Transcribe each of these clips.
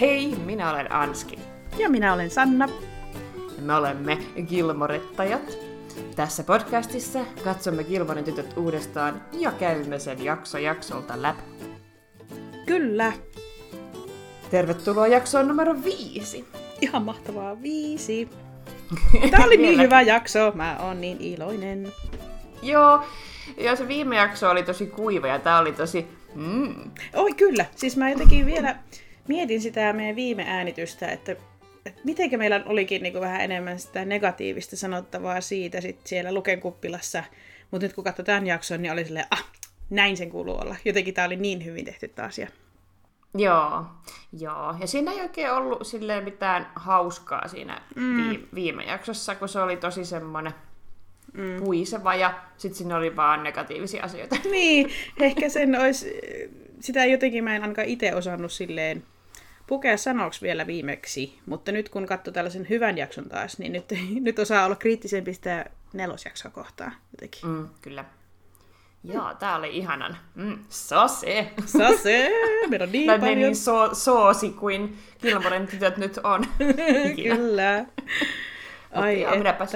Hei, minä olen Anski. Ja minä olen Sanna. Me olemme Gilmorettajat. Tässä podcastissa katsomme Gilmoren tytöt uudestaan ja käymme sen jakso jaksolta läpi. Kyllä. Tervetuloa jaksoon numero viisi. Ihan mahtavaa, viisi. Tämä oli niin hyvä jakso, mä oon niin iloinen. Joo, ja se viime jakso oli tosi kuiva ja tää oli tosi... Mm. Oi kyllä, siis mä jotenkin vielä mietin sitä meidän viime äänitystä, että, että mitenkä meillä olikin niin kuin vähän enemmän sitä negatiivista sanottavaa siitä sit siellä Lukenkuppilassa. Mutta nyt kun katsoi tämän jakson, niin oli silleen, ah, näin sen kuuluu olla. Jotenkin tämä oli niin hyvin tehty tämä asia. Joo, joo. Ja siinä ei oikein ollut silleen mitään hauskaa siinä mm. viime jaksossa, kun se oli tosi semmoinen mm. puiseva ja sitten siinä oli vaan negatiivisia asioita. Niin, ehkä sen olisi, sitä jotenkin mä en ainakaan itse osannut silleen pukea sanoksi vielä viimeksi, mutta nyt kun katsoo tällaisen hyvän jakson taas, niin nyt, nyt osaa olla kriittisempi sitä nelosjaksoa kohtaan jotenkin. Mm, kyllä. Joo, tää oli ihanan. Mm, sose! Sose! Meillä on niin tai paljon. niin so, soosi kuin Kilmoren tytöt nyt on. Kyllä. Ai joo, minäpäs,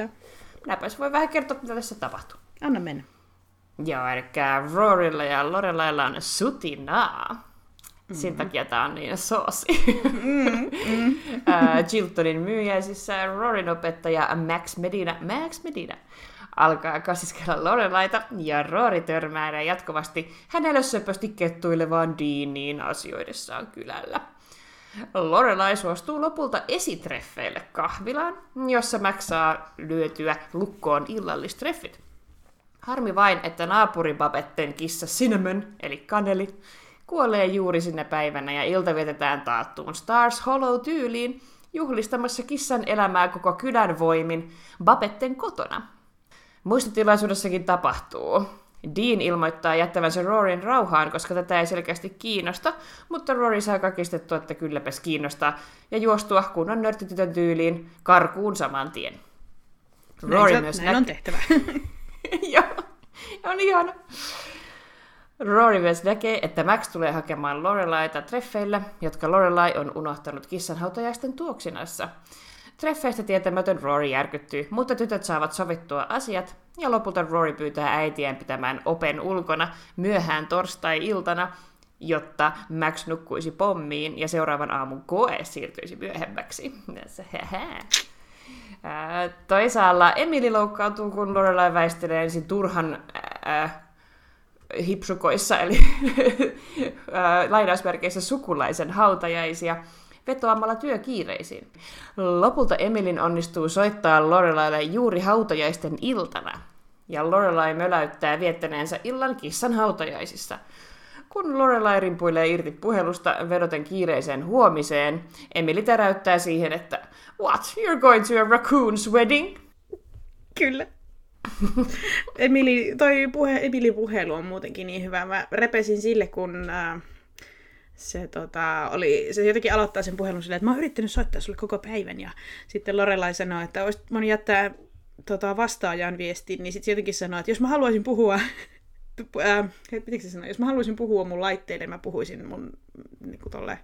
minäpäs voi vähän kertoa, mitä tässä tapahtuu. Anna mennä. Joo, eli Rorylla ja Lorelailla on sutinaa. Mm-hmm. Sen takia tää on niin soosi. Mm, mm. Chiltonin myyjäisissä Rorin opettaja Max Medina, Max Medina alkaa kasiskella Lorelaita ja Rory törmää jatkuvasti hänelle söpösti kettuilevaan Deaniin asioidessaan kylällä. Lorelai suostuu lopulta esitreffeille kahvilaan, jossa Max saa lyötyä lukkoon illallistreffit. Harmi vain, että naapuribabetten kissa Cinnamon, eli Kaneli, kuolee juuri sinä päivänä ja ilta vietetään taattuun Stars Hollow-tyyliin juhlistamassa kissan elämää koko kylän voimin Babetten kotona. Muistotilaisuudessakin tapahtuu. Dean ilmoittaa jättävänsä Rorin rauhaan, koska tätä ei selkeästi kiinnosta, mutta Rory saa kakistettua, että kylläpäs kiinnostaa, ja juostua kunnon nörttitytön tyyliin karkuun saman tien. Näin, se, näin on tehtävä. Joo, on ihana. Rory myös näkee, että Max tulee hakemaan Lorelaita treffeille, jotka Lorelai on unohtanut kissanhautajaisten tuoksinassa. Treffeistä tietämätön Rory järkyttyy, mutta tytöt saavat sovittua asiat, ja lopulta Rory pyytää äitien pitämään open ulkona myöhään torstai-iltana, jotta Max nukkuisi pommiin ja seuraavan aamun koe siirtyisi myöhemmäksi. Toisaalla Emily loukkaantuu, kun Lorelai väistelee ensin turhan hipsukoissa, eli lainausmerkeissä sukulaisen hautajaisia, vetoamalla työkiireisiin. Lopulta Emilin onnistuu soittaa Lorelaille juuri hautajaisten iltana, ja Lorelai möläyttää viettäneensä illan kissan hautajaisissa. Kun Lorelai rimpuilee irti puhelusta vedoten kiireiseen huomiseen, Emily täräyttää siihen, että What? You're going to a raccoon's wedding? Kyllä. Emili, toi puhe, Emilin puhelu on muutenkin niin hyvä. Mä repesin sille, kun äh, se, tota, oli, se jotenkin aloittaa sen puhelun silleen, että mä oon yrittänyt soittaa sulle koko päivän. Ja sitten Lorelai sanoo, että olisit voinut jättää tota, vastaajan viestin, niin sitten jotenkin sanoo, että jos mä haluaisin puhua, äh, se sanoo, jos mä haluaisin puhua mun laitteille, mä puhuisin mun niin kuin tolle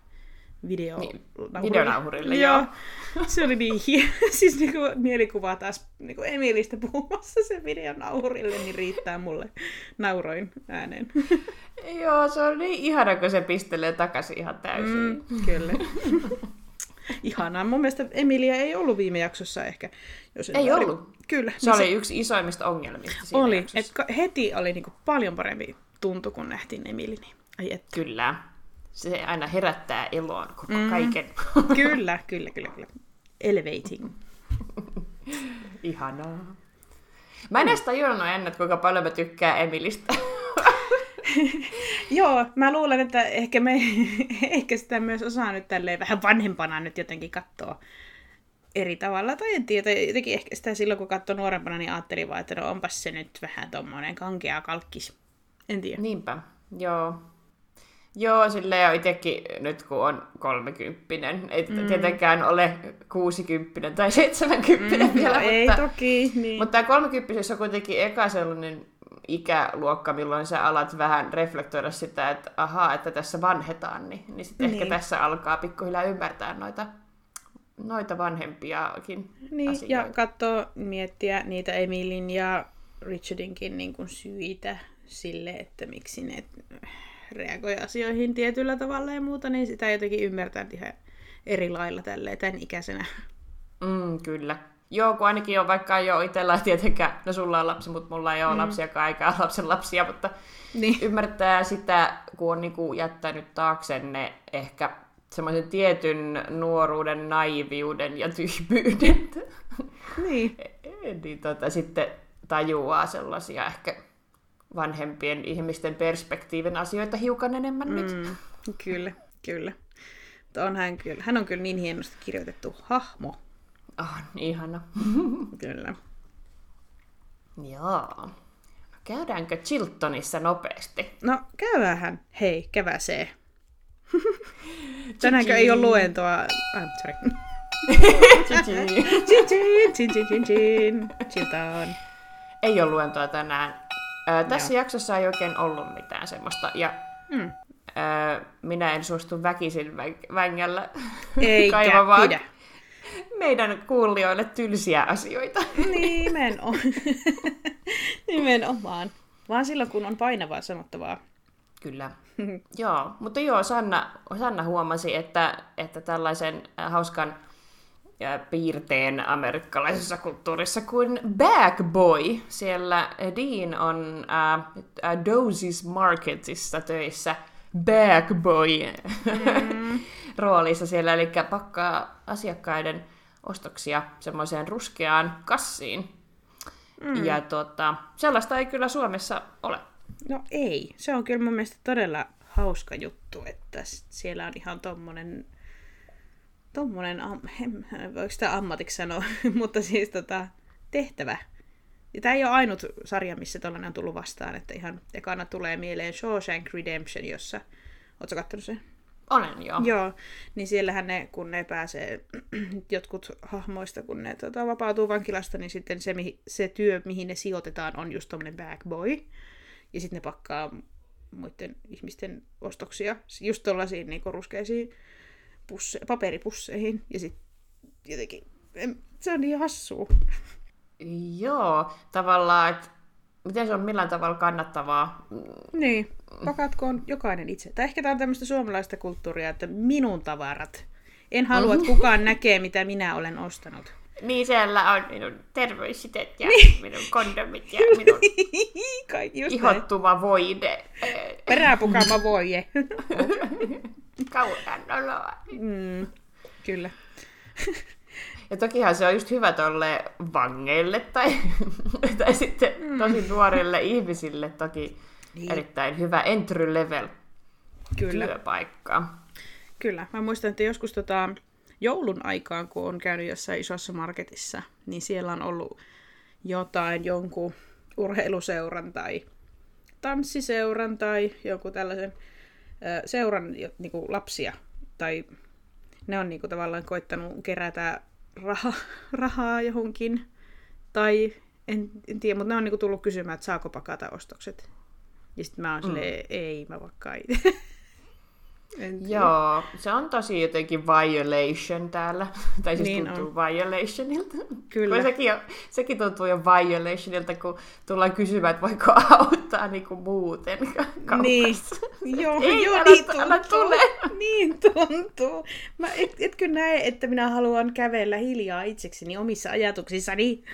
video Niin, videonauhurille, joo. joo. Se oli niin hieno. Siis niinku mielikuva taas niinku Emilistä puhumassa sen videonauhurille, niin riittää mulle. Nauroin ääneen. Joo, se on niin ihana, kun se pistelee takaisin ihan täysin. Mm. Kyllä. Ihanaa. Mun mielestä Emilia ei ollut viime jaksossa ehkä. Jos Ei väärin- ollut. Kyllä. Se niin oli yksi isoimmista ongelmista siinä oli. Et heti oli niinku paljon parempi tuntu, kun nähtiin Emili. Niin. Ai et. Kyllä. Se aina herättää eloon koko mm. kaiken. Kyllä, kyllä, kyllä, kyllä. Elevating. Ihanaa. Mä en edes tajunnut ennen, että kuinka paljon mä tykkään Emilistä. Joo, mä luulen, että ehkä, me, ehkä sitä myös osaa nyt tälleen vähän vanhempana nyt jotenkin katsoa eri tavalla. Tai en tiedä, jotenkin ehkä sitä silloin kun katsoi nuorempana, niin ajattelin vaan, että no onpas se nyt vähän tommonen kankea kalkkis. En tiedä. Niinpä, joo. Joo, silleen jo itsekin nyt kun on kolmekymppinen. Ei mm. tietenkään ole kuusikymppinen tai seitsemänkymppinen Mm, vielä, no ei mutta, toki. Niin. mutta tämä kolmekymppisyys on kuitenkin eka sellainen ikäluokka, milloin sä alat vähän reflektoida sitä, että ahaa, että tässä vanhetaan, niin, niin sitten niin. ehkä tässä alkaa pikkuhiljaa ymmärtää noita, noita vanhempiakin Niin, asioita. ja katsoa, miettiä niitä Emilin ja Richardinkin niin kuin syitä sille, että miksi ne reagoi asioihin tietyllä tavalla ja muuta, niin sitä jotenkin ymmärtää ihan eri lailla tälleen tämän ikäisenä. Mm, kyllä. Joo, kun ainakin on, vaikka ole itsellä tietenkään, no sulla on lapsi, mutta mulla ei ole mm. lapsiakaan eikä lapsen lapsia, mutta Niin. ymmärtää sitä, kun on niinku jättänyt taaksenne ehkä semmoisen tietyn nuoruuden, naiviuden ja tyhmyyden, Niin. niin tota, sitten tajuaa sellaisia ehkä vanhempien ihmisten perspektiivin asioita hiukan enemmän mm. nyt. Kyllä, kyllä. On hän, kyllä. hän on kyllä niin hienosti kirjoitettu hahmo. Oh, ihana. Kyllä. Joo. No, käydäänkö Chiltonissa nopeasti? No, käydään Hei, käväsee. Tänäänkö ei ole luentoa... Ah, sorry. Chilton. ei ole luentoa tänään. Ö, tässä Joo. jaksossa ei oikein ollut mitään semmoista. Ja Mm. ö, minä en suostu väkisin vä- vängällä Eikä kaivamaan pidä. meidän kuulijoille tylsiä asioita. Nimenomaan. Nimenomaan. Vaan silloin, kun on painavaa sanottavaa. Kyllä. joo, mutta joo, Sanna, Sanna huomasi, että, että tällaisen hauskan piirteen amerikkalaisessa kulttuurissa kuin Bagboy. Siellä Dean on äh, äh, Dozi's Marketissa töissä Bagboy mm. roolissa siellä, eli pakkaa asiakkaiden ostoksia semmoiseen ruskeaan kassiin. Mm. Ja tota, sellaista ei kyllä Suomessa ole. No ei. Se on kyllä mun mielestä todella hauska juttu, että siellä on ihan tommonen, tommonen am, voiko sitä ammatiksi sanoa, mutta siis tota, tehtävä. Ja tämä ei ole ainut sarja, missä tollainen on tullut vastaan, että ihan ekana tulee mieleen Shawshank Redemption, jossa, ootko kattonut sen? Olen joo. Joo, niin siellähän ne, kun ne pääsee jotkut hahmoista, kun ne tota, vapautuu vankilasta, niin sitten se, mihin, se työ, mihin ne sijoitetaan, on just tommonen bag boy. Ja sitten ne pakkaa muiden ihmisten ostoksia just tollaisiin niin ruskeisiin pusse, paperipusseihin. Ja sitten jotenkin, en, se on niin hassua. Joo, tavallaan, että miten se on millään tavalla kannattavaa. Niin, pakatkoon jokainen itse. Tai ehkä tämä on tämmöistä suomalaista kulttuuria, että minun tavarat. En halua, että kukaan näkee, mitä minä olen ostanut. Niin siellä on minun terveyssitet ja Niin. minun kondomit ja minun Kai, just näin. ihottuva voide. Peräpukama voije. Kauan oloa. mm, kyllä. Ja tokihan se on just hyvä tolle vangeille tai, tai sitten tosi nuorille ihmisille toki Niin. erittäin hyvä entry level Kyllä. työpaikka. Kyllä. Mä muistan, että joskus tota, joulun aikaan, kun on käynyt jossain isossa marketissa, niin siellä on ollut jotain, jonkun urheiluseuran tai tanssiseuran tai jonkun tällaisen seuran jo, niinku lapsia. Tai ne on niinku tavallaan koittanut kerätä raha, rahaa johonkin. Tai en, en tiedä, mutta ne on niinku tullut kysymään, että saako pakata ostokset. Ja sitten mä oon silleen, ei mä vaikka itse. Joo, se on tosi jotenkin violation täällä. tai siis Niin niin tuntuu on. violationilta. Kyllä. Kun sekin, on, sekin tuntuu jo violationilta, kun tullaan kysymään, että voiko auttaa niinku muuten ka- kaupassa. Niin. Joo, Ei, joo älä- niin älä tuntuu. tule. Niin tuntuu. Mä et, etkö näe, että minä haluan kävellä hiljaa itsekseni omissa ajatuksissani?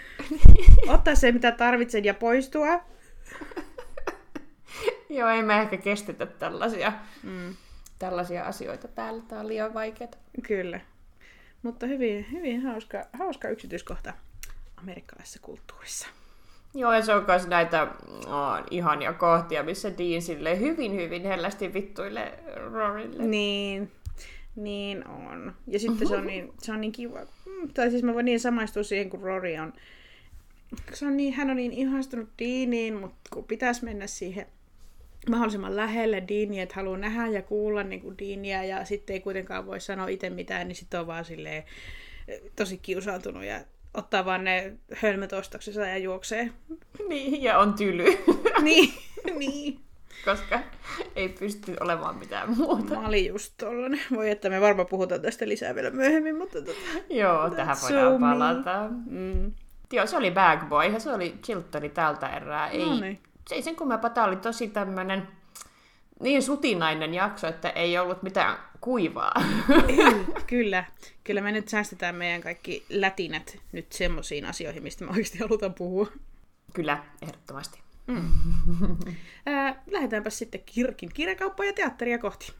Ottaa se, mitä tarvitsen ja poistua. Joo, ei me ehkä kestetä tällaisia, mm. Tällaisia asioita täällä. Tää on liian vaikeaa. Kyllä. Mutta hyvin, hyvin hauska, hauska yksityiskohta amerikkalaisessa kulttuurissa. Joo, ja se on myös näitä oh, ihania kohtia, missä Dean sille hyvin, hyvin hellästi vittuille Rorille. Niin, niin on. Ja sitten se on niin, se on niin kiva. Mm, Tai siis mä voin niin samaistua siihen, kun Rory on... Se on niin, hän on niin ihastunut Deaniin, mutta kun pitäisi mennä siihen mahdollisimman lähelle Deania, että haluaa nähdä ja kuulla niin kuin Deania, ja sitten ei kuitenkaan voi sanoa itse mitään, niin sitten on vaan silleen eh, tosi kiusaantunut ja ottaa vaan ne hölmöt ostoksensa ja juoksee. Niin, ja on tyly. niin, niin. koska ei pysty olemaan mitään muuta. Mä olin just tollanen. Voi että me varmaan puhutaan tästä lisää vielä myöhemmin, mutta tota... Joo, tähän voidaan so palata. Mm. Joo, se oli Bag Boy ja se oli Chiltoni tältä erää. Ei, No niin. Se ei sen kummempaa, tämä oli tosi tämmönen niin sutinainen jakso, että ei ollut mitään kuivaa. Kyllä. Kyllä me nyt säästetään meidän kaikki lätinät nyt semmoisiin asioihin, mistä me oikeasti halutaan puhua. Kyllä, ehdottomasti. Ää, lähdetäänpä sitten Kirkin kirjakauppaa ja teatteria kohti.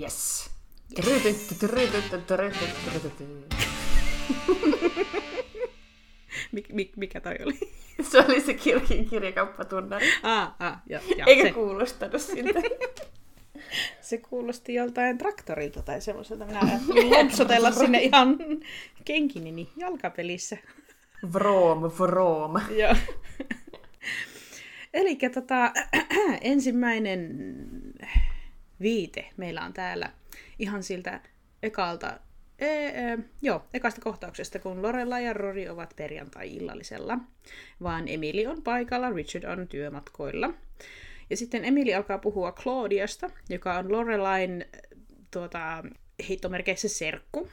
Yes. Trytytty. Mik, mik, mikä toi oli? Se oli se kirkin kirjakauppatunnari. ah, ah, ja, ja, Eikä se, kuulostanut siltä. se kuulosti joltain traktorilta tai semmoiselta. Minä ajattelin lopsotella sinne ihan kenkinini jalkapelissä. Vroom, vroom. Joo. Eli tota, ensimmäinen viite meillä on täällä ihan siltä ekalta, e, e, joo, ekasta kohtauksesta, kun Lorella ja Rory ovat perjantai-illallisella, vaan Emily on paikalla, Richard on työmatkoilla. Ja sitten Emily alkaa puhua Claudiasta, joka on Lorelain tuota, heittomerkeissä serkku,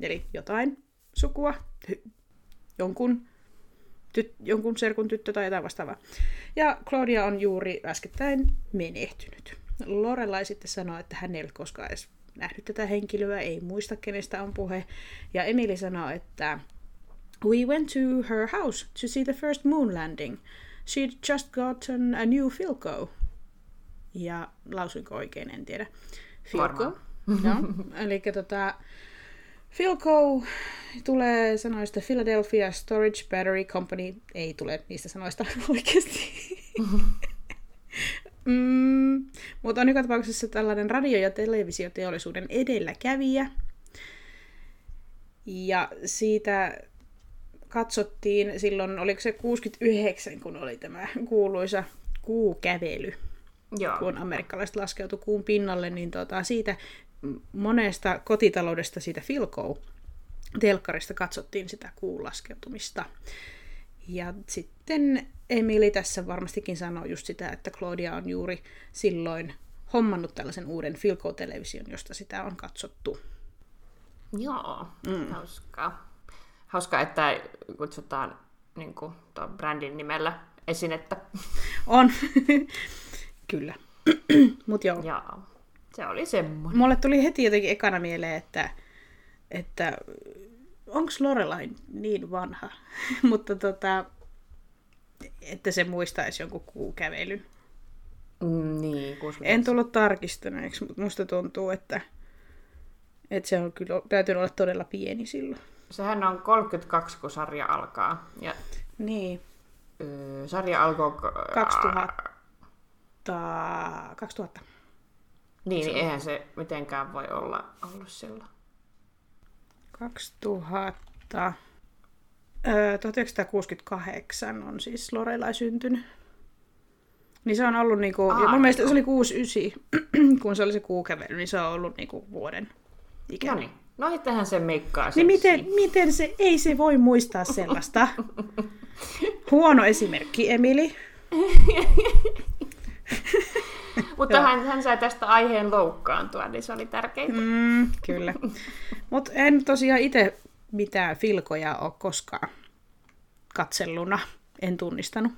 eli jotain sukua, jonkun tyt- jonkun serkun tyttö tai jotain vastaavaa. Ja Claudia on juuri äskettäin menehtynyt. Lorelai sitten sanoo, että hän ei ole koskaan edes nähnyt tätä henkilöä, ei muista kenestä on puhe. Ja Emily sanoo, että We went to her house to see the first moon landing. She'd just gotten a new Filco. Ja lausuinko oikein, en tiedä. Filco. Joo. Eli tota, Philco tulee sanoista Philadelphia Storage Battery Company. Ei tule niistä sanoista oikeasti. Mm, mutta on joka tapauksessa tällainen radio- ja televisioteollisuuden edelläkävijä. Ja siitä katsottiin silloin, oliko se 69, kun oli tämä kuuluisa kuukävely Joo. kun amerikkalaiset laskeutu kuun pinnalle, niin tota, siitä monesta kotitaloudesta, siitä Filco telkkarista katsottiin sitä kuun laskeutumista. Ja sitten Emily tässä varmastikin sanoo just sitä, että Claudia on juuri silloin hommannut tällaisen uuden Filco-television, josta sitä on katsottu. Joo, mm. hauskaa. Hauskaa, että kutsutaan niin kuin, tuon brändin nimellä esinettä. On, kyllä. Mut joo. Joo, se oli semmoinen. Mulle tuli heti jotenkin ekana mieleen, että, että onko Lorelai niin vanha, mutta tota, että se muistaisi jonkun kuukävelyn. Mm, niin, 60. En tullut tarkistaneeksi, mutta musta tuntuu, että, että se on kyllä täytynyt olla todella pieni silloin. Sehän on 32, kun sarja alkaa. Ja Niin, öö, sarja alkoi... k- 2000. 2000. Niin, niin, eihän se mitenkään voi olla ollut silloin. 2000. Öö, 1968 on siis Lorelai syntynyt. Niin se on ollut niinku, Aa, ja mun mielestä se oli 69, kun se oli se kuukävely, niin se on ollut niinku vuoden No ikäinen. niin. No itsehän se meikkaa Niin miten, miten se, ei se voi muistaa sellaista. Huono esimerkki, Emili. Mutta hän, hän sai tästä aiheen loukkaantua, niin se oli tärkeintä. Mm, kyllä. Mutta en tosiaan itse mitään filkoja ole koskaan katselluna. En tunnistanut.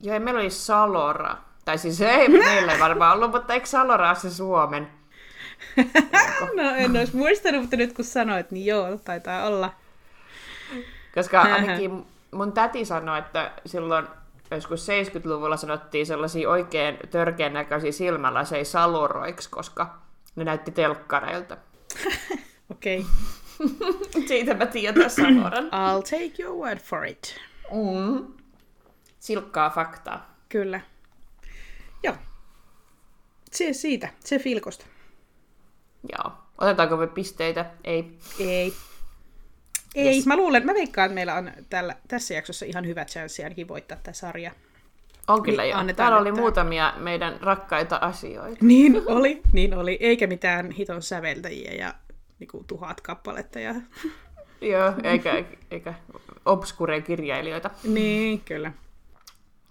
Joo, ja meillä oli Salora. Tai siis ei meillä ei varmaan ollut, mutta eikö Salora se Suomen? No en olisi muistanut, mutta nyt kun sanoit, niin joo, taitaa olla. Koska ainakin mun täti sanoi, että silloin joskus 70-luvulla sanottiin sellaisia oikein törkeän näköisiä silmälaseja saloroiksi, koska ne näytti telkkareilta. Okei. Siitä mä tiedän Saloran. I'll take your word for it. Mm. Silkkaa faktaa. Kyllä. Joo. Se siitä, se filkosta. Joo. Otetaanko me pisteitä? Ei. Ei. Ei, yes. mä luulen, mä veikkaan, että meillä on tällä, tässä jaksossa ihan hyvä chanssi ainakin voittaa tämä sarja. On kyllä Niin, jo. annetaan Täällä oli muutamia meidän rakkaita asioita. Niin oli, niin oli. Eikä mitään hiton säveltäjiä ja niinku, tuhat kappaletta. Ja... Joo, eikä, eikä obskure kirjailijoita. niin, kyllä.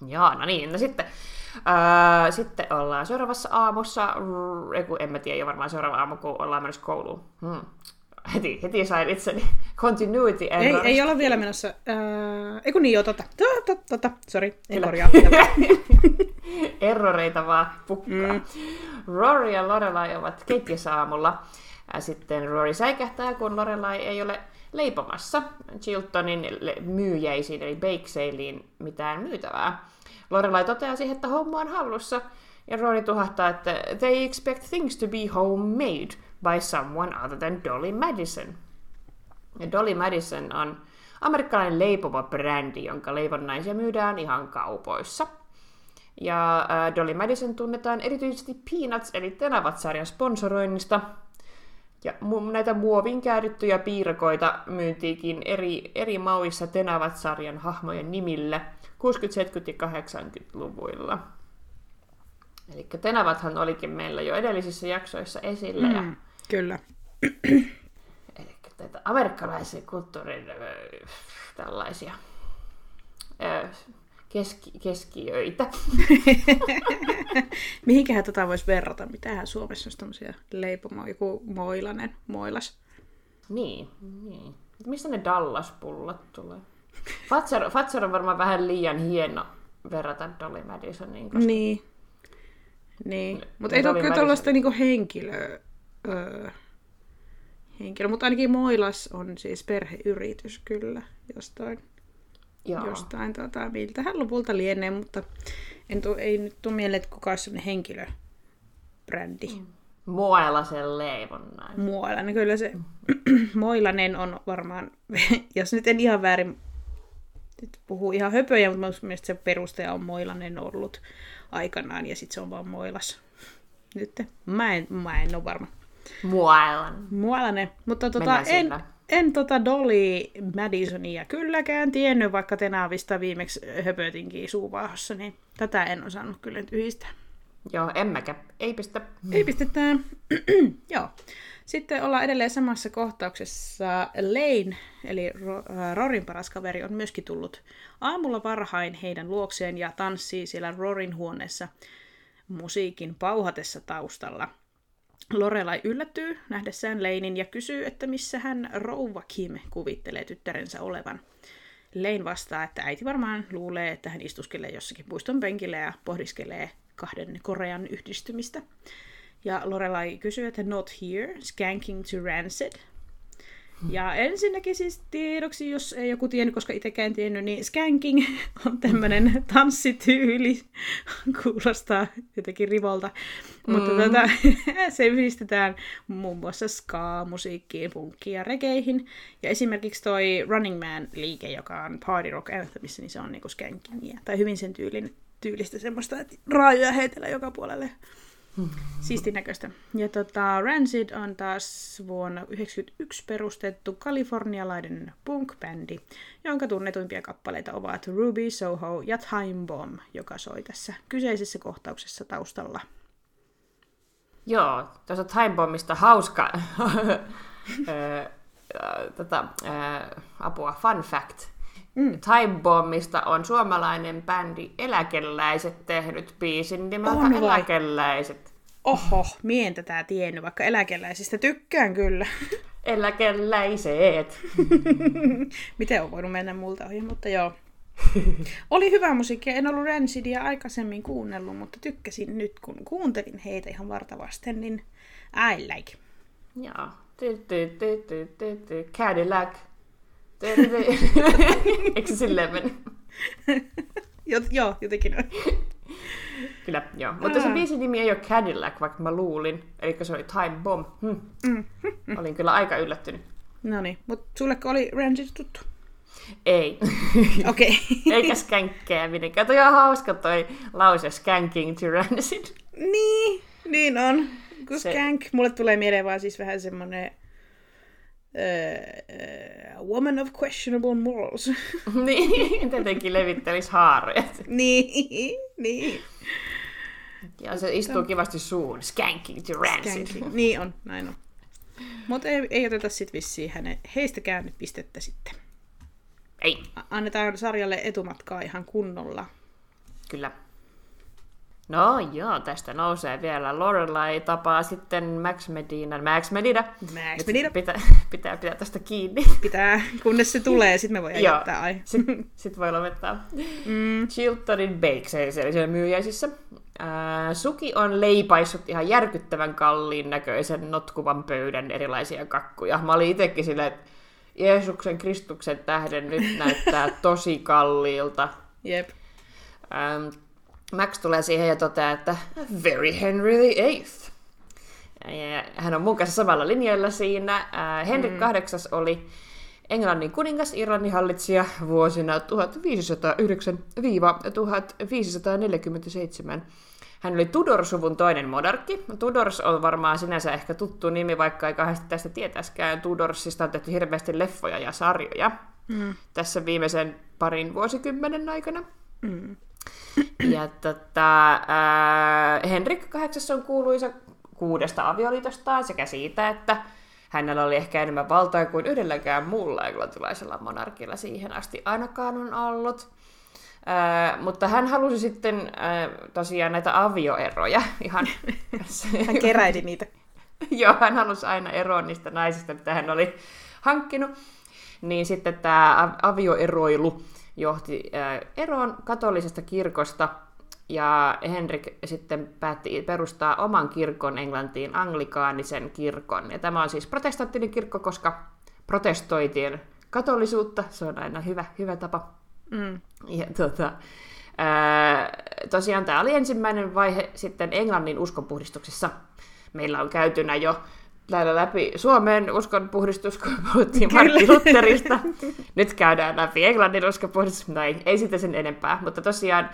Joo, no niin. No sitten Öö, sitten ollaan seuraavassa aamussa, ei kun en mä tiedä jo varmaan seuraava aamu, kun ollaan menossa kouluun. Hmm. Heti, heti sain itseni continuity Ei, error. ei olla vielä menossa. Äh, ei kun niin, joo, tota. Tota, tota. Sori, en Kyllä. korjaa. Erroreita vaan pukkaa. Mm. Rory ja Lorelai ovat keittiössä aamulla. Ja sitten Rory säikähtää, kun Lorelai ei ole leipomassa Chiltonin myyjäisiin, eli bake salein mitään myytävää. Lorelai toteaa siihen, että homma on hallussa, ja Rory tuhahtaa, että they expect things to be homemade by someone other than Dolly Madison. Ja Dolly Madison on amerikkalainen leipoma-brändi, jonka leivonnaisia myydään ihan kaupoissa. Ja äh, Dolly Madison tunnetaan erityisesti Peanuts eli Tenavat-sarjan sponsoroinnista. Ja mu- näitä muovin käärittyjä piirakoita myyntiikin eri, eri mauissa Tenavat-sarjan hahmojen nimillä 60-, 70- ja 80-luvuilla. Eli Tenavathan olikin meillä jo edellisissä jaksoissa esillä. Mm. Ja, kyllä. eli näitä amerikkalaisen kulttuurin tällaisia keski, keskiöitä. Mihinkähän tota voisi verrata? Mitähän Suomessa olisi tämmöisiä leipomoja, joku moilanen, moilas. Niin, niin. Mistä ne Dallas-pullot tulee? Fatser, Fatser on varmaan vähän liian hieno verrata Dolly Madisoniin, koska Niin. Niin. Mutta ei ole kyllä tuollaista niinku henkilöä. Öö, henkilö. Mutta ainakin Moilas on siis perheyritys kyllä jostain. joo. jostain tota, miltähän lopulta lienee, mutta en tuu, ei nyt tule mieleen, että kuka olisi sellainen henkilöbrändi. Mm. Moelasen leivonnainen. Muualla, niin kyllä se Moilanen on varmaan, jos nyt en ihan väärin nyt puhuu ihan höpöjä, mutta mun mielestä se perustaja on Moilanen ollut aikanaan ja sitten se on vaan Moilas. Nyt mä en, mä en ole varma. Moelan. Muolainen. Mutta tota, en, en tota Dolly Madisonia kylläkään tiennyt, vaikka Tenavista viimeksi höpötinkin suuvaahossa, niin tätä en osannut kyllä nyt yhdistää. Joo, emmekä. Ei pistä. Ei pistetään. Joo. Sitten ollaan edelleen samassa kohtauksessa. Lane, eli äh, Rorin paras kaveri, on myöskin tullut aamulla varhain heidän luokseen ja tanssii siellä Rorin huoneessa musiikin pauhatessa taustalla. Lorelai yllättyy nähdessään Leinin ja kysyy, että missä hän rouva Kim kuvittelee tyttärensä olevan. Lane vastaa, että äiti varmaan luulee, että hän istuskelee jossakin puiston penkillä ja pohdiskelee kahden Korean yhdistymistä. Ja Lorelai kysyy, että not here, skanking to rancid. Ja ensinnäkin siis tiedoksi, jos ei joku tiennyt, koska itsekään tiennyt, niin skanking on tämmöinen tanssityyli. Kuulostaa jotenkin rivolta. Mm. Mutta tätä, se yhdistetään muun muassa ska-musiikkiin, punkkiin ja regeihin. Ja esimerkiksi toi Running Man-liike, joka on Party Rock Anthemissa, niin se on niinku skankingia. Tai hyvin sen tyylin, tyylistä semmoista, että raajoja heitellä joka puolelle. Siistin näköistä. Ja tota, Rancid on taas vuonna 1991 perustettu kalifornialainen punk-bändi, jonka tunnetuimpia kappaleita ovat Ruby, Soho ja Time Bomb, joka soi tässä kyseisessä kohtauksessa taustalla. Joo, tuossa Time Bombista hauska tota, apua, fun fact. Mm. Time Bombista on suomalainen bändi Eläkeläiset tehnyt biisin nimeltä? Eläkeläiset. Oho, mien tätä tiennyt, vaikka eläkeläisistä tykkään kyllä. Eläkeläiset. Miten on voinut mennä multa ohi, mutta joo. Oli hyvä musiikki, en ollut Rancidia aikaisemmin kuunnellut, mutta tykkäsin nyt, kun kuuntelin heitä ihan vartavasten, niin I like. Joo. Cadillac. Eikö se silleen meni? Jo, joo, jotenkin on. Kyllä, joo. Mutta se biisin nimi ei ole Cadillac, vaikka mä luulin. Eli se oli Time Bomb. Hm. Olin kyllä aika yllättynyt. No niin, mutta sulleko oli Rancid tuttu? Ei. Okei. Eikä skänkkääminen. Kato, ihan hauska toi lause skanking to rancid. niin, niin on. Kun Se- skank, mulle tulee mieleen vaan siis vähän semmonen uh, woman of questionable morals. niin, tietenkin levittelis haaroja. niin, niin. Ja se istuu kivasti suun. Skanking to rancid. Skanking. Niin on, näin on. Mutta ei, ei oteta sit vissiin hänen, heistäkään nyt pistettä sitten. Ei, Annetaan sarjalle etumatkaa ihan kunnolla. kyllä. No joo, tästä nousee vielä. Lorelai tapaa sitten Max Medina. Max Medina. Max Medina. Pitää, pitää pitää tästä kiinni. Pitää, kunnes se tulee, sitten me voidaan jättää ai. Sitten sit voi lopettaa. Mm. Chiltonin Bakes, eli siellä myyjäisissä. Ää, Suki on leipaissut ihan järkyttävän kalliin näköisen notkuvan pöydän erilaisia kakkuja. Mä olin itsekin silleen, että Jeesuksen Kristuksen tähden nyt näyttää tosi kalliilta. Jep. Ähm, Max tulee siihen ja toteaa, että very Henry Eighth. Ja hän on mun kanssa samalla linjoilla siinä. Äh, Henrik mm. VIII oli Englannin kuningas, Irlannin hallitsija vuosina 1509-1547. Hän oli Tudor-suvun toinen monarkki. Tudors on varmaan sinänsä ehkä tuttu nimi, vaikka ei kauheasti tästä tietäskään. Tudorsista on tehty hirveästi leffoja ja sarjoja Mm. tässä viimeisen parin vuosikymmenen aikana. Mm. Ja tota, ää, Henrik VIII on kuuluisa kuudesta avioliitostaan sekä siitä, että hänellä oli ehkä enemmän valtaa kuin yhdelläkään muulla englantilaisella monarkilla siihen asti ainakaan on ollut. Ää, mutta hän halusi sitten ää, tosiaan näitä avioeroja ihan... Hän keräili niitä. Joo, hän halusi aina eroa niistä naisista, mitä hän oli hankkinut. Niin sitten tämä avioeroilu johti eroon katolisesta kirkosta, ja Henrik sitten päätti perustaa oman kirkon Englantiin, anglikaanisen kirkon. Ja tämä on siis protestanttinen kirkko, koska protestoitiin katolisuutta. Se on aina hyvä, hyvä tapa Mm. ja tota, ää, tosiaan tämä oli ensimmäinen vaihe sitten Englannin uskonpuhdistuksessa. Meillä on käytynä jo täällä läpi Suomen uskonpuhdistus, kun puhuttiin Martti Lutterista. Nyt käydään läpi Englannin uskonpuhdistus. No ei, ei sitä sen enempää, mutta tosiaan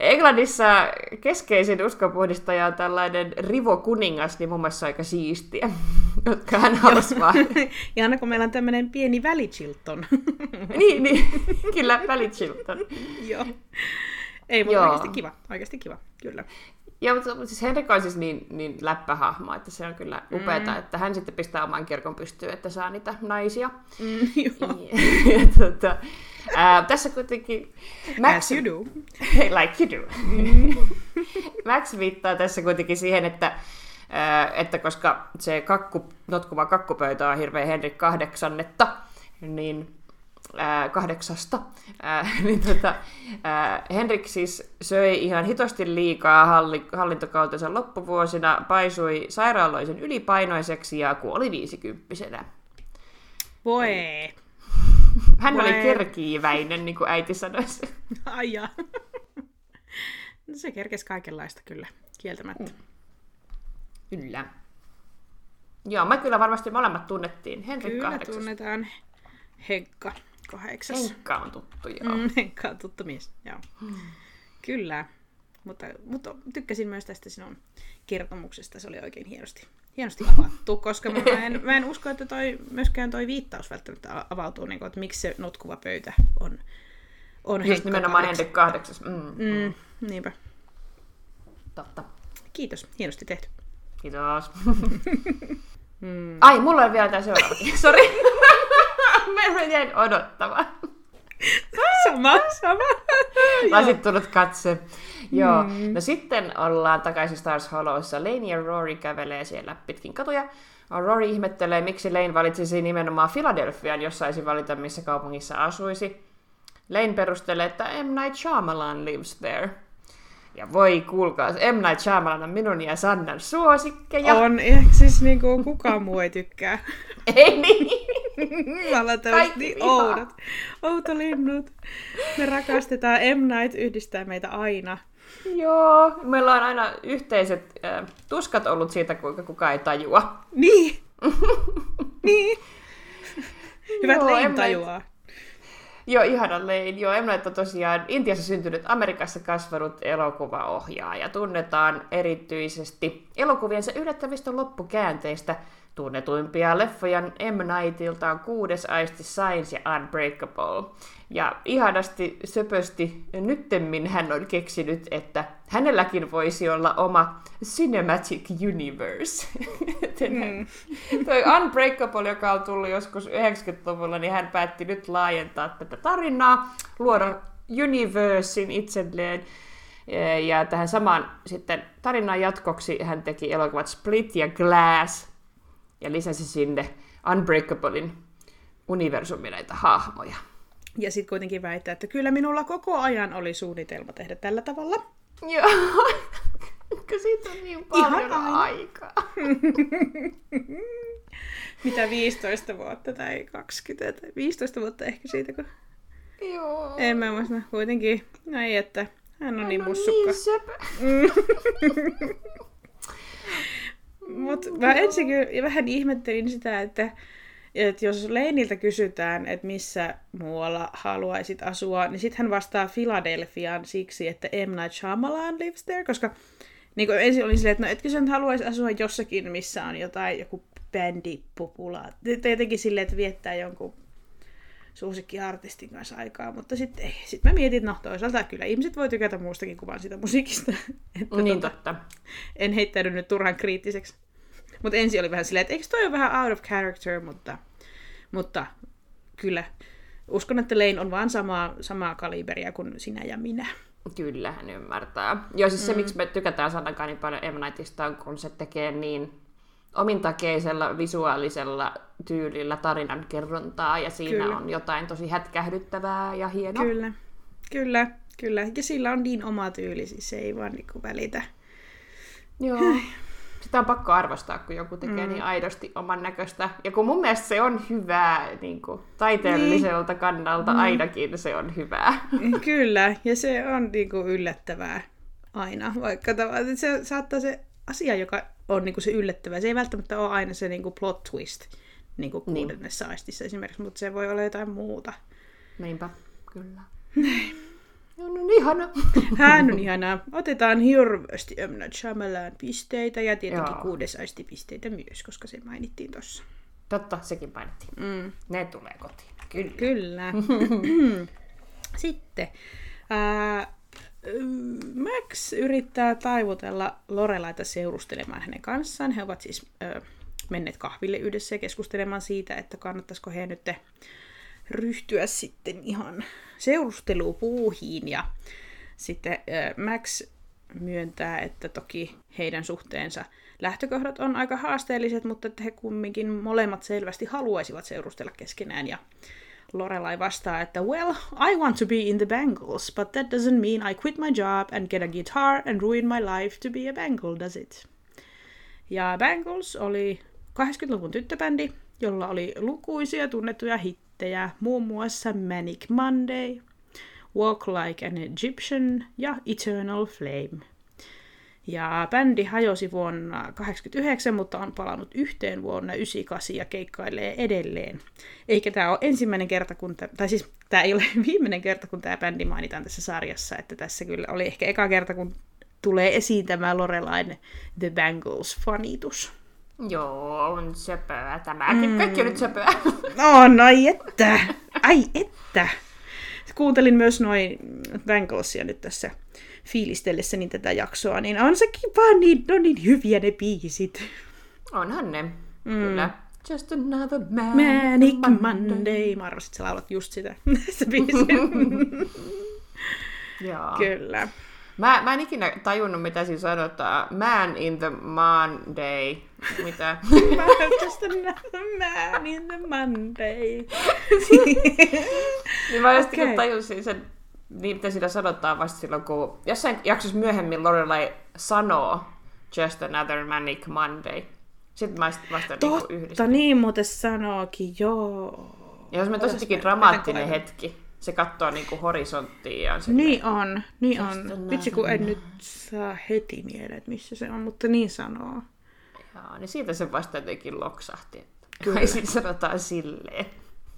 Englannissa keskeisin uskonpuhdistaja on tällainen Rivo Kuningas, niin mun mielestä aika siistiä, jotka hän halusi vaan. Ja aina kun meillä on tämmöinen pieni välichilton. niin, niin, kyllä, Välichilton. Joo. Ei, mutta Joo. oikeasti kiva. Oikeasti kiva, kyllä. Joo, mutta siis Henrik on siis niin, niin läppähahmo, että se on kyllä upeata, Mm. että hän sitten pistää oman kirkon pystyyn, että saa niitä naisia. Mm, joo. ja, tota, ää, tässä kuitenkin Max, As you do. like you do. Max viittaa tässä kuitenkin siihen, että, ää, että koska se kakku, notkuva kakkupöytä on hirveän Henrik kahdeksannetta, niin ää, kahdeksasta, ää, niin tota, ää, Henrik siis söi ihan hitosti liikaa halli, hallintokautensa loppuvuosina, paisui sairaaloisen ylipainoiseksi ja kuoli viisikymppisenä. Voi. Hän oli Voi. kerkiiväinen, niin kuin äiti sanoisi. Ai jaa. No se kerkesi kaikenlaista kyllä, kieltämättä. Kyllä. Joo, me kyllä varmasti molemmat tunnettiin. Henrik Kyllä kahdeksas. tunnetaan Henkka kahdeksas. Henkka on tuttu, joo. Mm, Henkka on tuttu mies, joo. Kyllä. Mutta, mutta tykkäsin myös tästä sinun kertomuksesta, se oli oikein hienosti, hienosti avattu, koska mä en, mä en usko, että toi, myöskään toi viittaus välttämättä avautuu, niin kuin, että miksi se notkuva pöytä on, on Just Henkka nimenomaan. Henrik kahdeksas. Mm, mm. Mm, niinpä. Totta. Kiitos, hienosti tehty. Kiitos. Mm. Ai, mulla on vielä tämä seuraavakin. Sori. Mä jäin odottamaan. Sama, sama. Mä olisin tullut katse. Joo. No sitten ollaan takaisin Stars Hollowissa. Lane ja Rory kävelee siellä pitkin katuja. Rory ihmettelee, miksi Lane valitsisi nimenomaan Philadelphian, jos saisi valita, missä kaupungissa asuisi. Lane perustelee, että M. Night Shyamalan lives there. Ja voi kuulkaa, M. Night Shyamalan on minun ja Sannan suosikkeja. On, ja siis niinku kukaan muu ei tykkää. Ei niin. Tämmöiset Kaikki niin oudot. Outolinnut. Me rakastetaan. M. Night yhdistää meitä aina. Joo, meillä on aina yhteiset äh, tuskat ollut siitä, kuinka kukaan ei tajua. Niin. niin. Hyvät Joo. Night- tajuaa. Joo, ihana Lane. Joo, M. Night on tosiaan Intiassa syntynyt, Amerikassa kasvanut elokuvaohjaaja. Tunnetaan erityisesti elokuviensa yllättävistä loppukäänteistä. Tunnetuimpia leffoja M. Nightilta on Kuudes aisti Science ja Unbreakable. Ja ihanasti söpösti nyttemmin hän on keksinyt, että hänelläkin voisi olla oma Cinematic Universe. mm. Toi Unbreakable, joka on tullut joskus 90-luvulla, niin hän päätti nyt laajentaa tätä tarinaa, luoda Universin itselleen. Ja tähän samaan sitten tarinan jatkoksi hän teki elokuvat Split ja Glass ja lisäsi sinne Unbreakablein universumin näitä hahmoja. Ja sitten kuitenkin väittää, että kyllä minulla koko ajan oli suunnitelma tehdä tällä tavalla. Joo, kun siitä on niin paljon Ihan aikaa. Mitä 15 vuotta tai 20 tai 15 vuotta ehkä siitä, kun... Joo. En mä muista. Kuitenkin, no ei, että hän on niin Hän mussukka. Niin söpö. Mutta mä ensin kyllä vähän ihmettelin sitä, että, että jos Leiniltä kysytään, että missä muualla haluaisit asua, niin sitten hän vastaa Philadelphiaan siksi, että M. Night Shyamalan lives there, koska niin kuin ensin oli silleen, että no etkö sä nyt haluaisi asua jossakin, missä on jotain, joku bändipopulaatio. Tai jotenkin silleen, että viettää jonkun suosikkiartistin kanssa aikaa, mutta sitten ei. Sitten mä mietin, että no toisaalta kyllä ihmiset voi tykätä muustakin kuin vaan sitä musiikista. että Niin tota, totta. en heittäydy nyt turhan kriittiseksi. Mutta ensin oli vähän silleen, että eikö toi ole vähän out of character, mutta, mutta kyllä uskon, että Lane on vaan samaa, samaa kaliberia kuin sinä ja minä. Kyllä hän ymmärtää. Joo, siis se, miksi me tykätään Sanakaan niin paljon. Nightista, on kun se tekee niin omintakeisella visuaalisella tyylillä tarinan kerrontaa, ja siinä Kyllä. on jotain tosi hätkähdyttävää ja hienoa. Kyllä, kyllä, kyllä. Ja sillä on niin oma tyyli, siis se ei vaan niinku välitä. Joo. Sitä on pakko arvostaa, kun joku tekee mm. niin aidosti oman näköistä. Ja kun mun mielestä se on hyvää niin kuin, taiteelliselta niin. kannalta, mm. ainakin se on hyvää. Kyllä, ja se on niinku yllättävää aina, vaikka tavallaan se saattaa se asia, joka on niinku se yllättävää, se ei välttämättä ole aina se niinku plot twist, niin kuin kuudennessa aistissa esimerkiksi, mutta se voi olla jotain muuta. Niinpä, kyllä. Joo, no niin ihana. Hän on ihanaa. Otetaan hirveästi M. Night Shyamalan pisteitä ja tietenkin Joo. kuudes aisti pisteitä myös, koska se mainittiin tuossa. Totta, sekin mainittiin. Mm. Ne tulee kotiin. Kyllä. Kyllä. Sitten. Ää, Max yrittää taivutella Lorelaita seurustelemaan hänen kanssaan. He ovat siis ö, menneet kahville yhdessä ja keskustelemaan siitä, että kannattaisiko he nyt ryhtyä sitten ihan seurustelupuuhiin. Ja sitten ö, Max myöntää, että toki heidän suhteensa lähtökohdat on aika haasteelliset, mutta että he kumminkin molemmat selvästi haluaisivat seurustella keskenään. Ja Lorelai vastaa, että well, I want to be in the Bangles, but that doesn't mean I quit my job and get a guitar and ruin my life to be a Bangle, does it? Ja Bangles oli 80-luvun tyttöbändi, jolla oli lukuisia tunnettuja hittejä, muun muassa Manic Monday, Walk Like an Egyptian ja Eternal Flame. Ja bändi hajosi vuonna 1989, mutta on palannut yhteen vuonna 1998 ja keikkailee edelleen. Eikä tämä ole ensimmäinen kerta, kun tämä, tai siis tämä ei ole viimeinen kerta, kun tämä bändi mainitaan tässä sarjassa, että tässä kyllä oli ehkä eka kerta, kun tulee esiin tämä Lorelain The Bangles-fanitus. Joo, on söpöä tämäkin. Mm. Kaikki on nyt söpöä. No, no ai että! Ai että! Kuuntelin myös noin Banglesia nyt tässä fiilistellessäni tätä jaksoa, niin on sekin vaan niin, no niin hyviä ne biisit. Onhan ne. Mm. Kyllä. Just another man. Manic Monday. Mä arvasin, että sä laulat just sitä. se biisi. Joo. Kyllä. Mä, mä en ikinä tajunnut, mitä siinä sanotaan. Man in the Monday. Mitä? Just another man in the Monday. niin mä just okay. tajusin sen, niin mitä siinä sanotaan vasta silloin, kun jossain jaksossa myöhemmin Lorelai sanoo Just another manic Monday. Sitten mä vasta niinku Totta, yhdistän. niin muuten sanookin, joo. Ja jos me mä- dramaattinen miten hetki. Se katsoo niinku horisonttiin ja se Niin on, niin on. Vitsi kun en nyt saa heti mieleen, että missä se on, mutta niin sanoo. Joo, niin siitä se vasta jotenkin loksahti. Että Kyllä. sitten sanotaan silleen.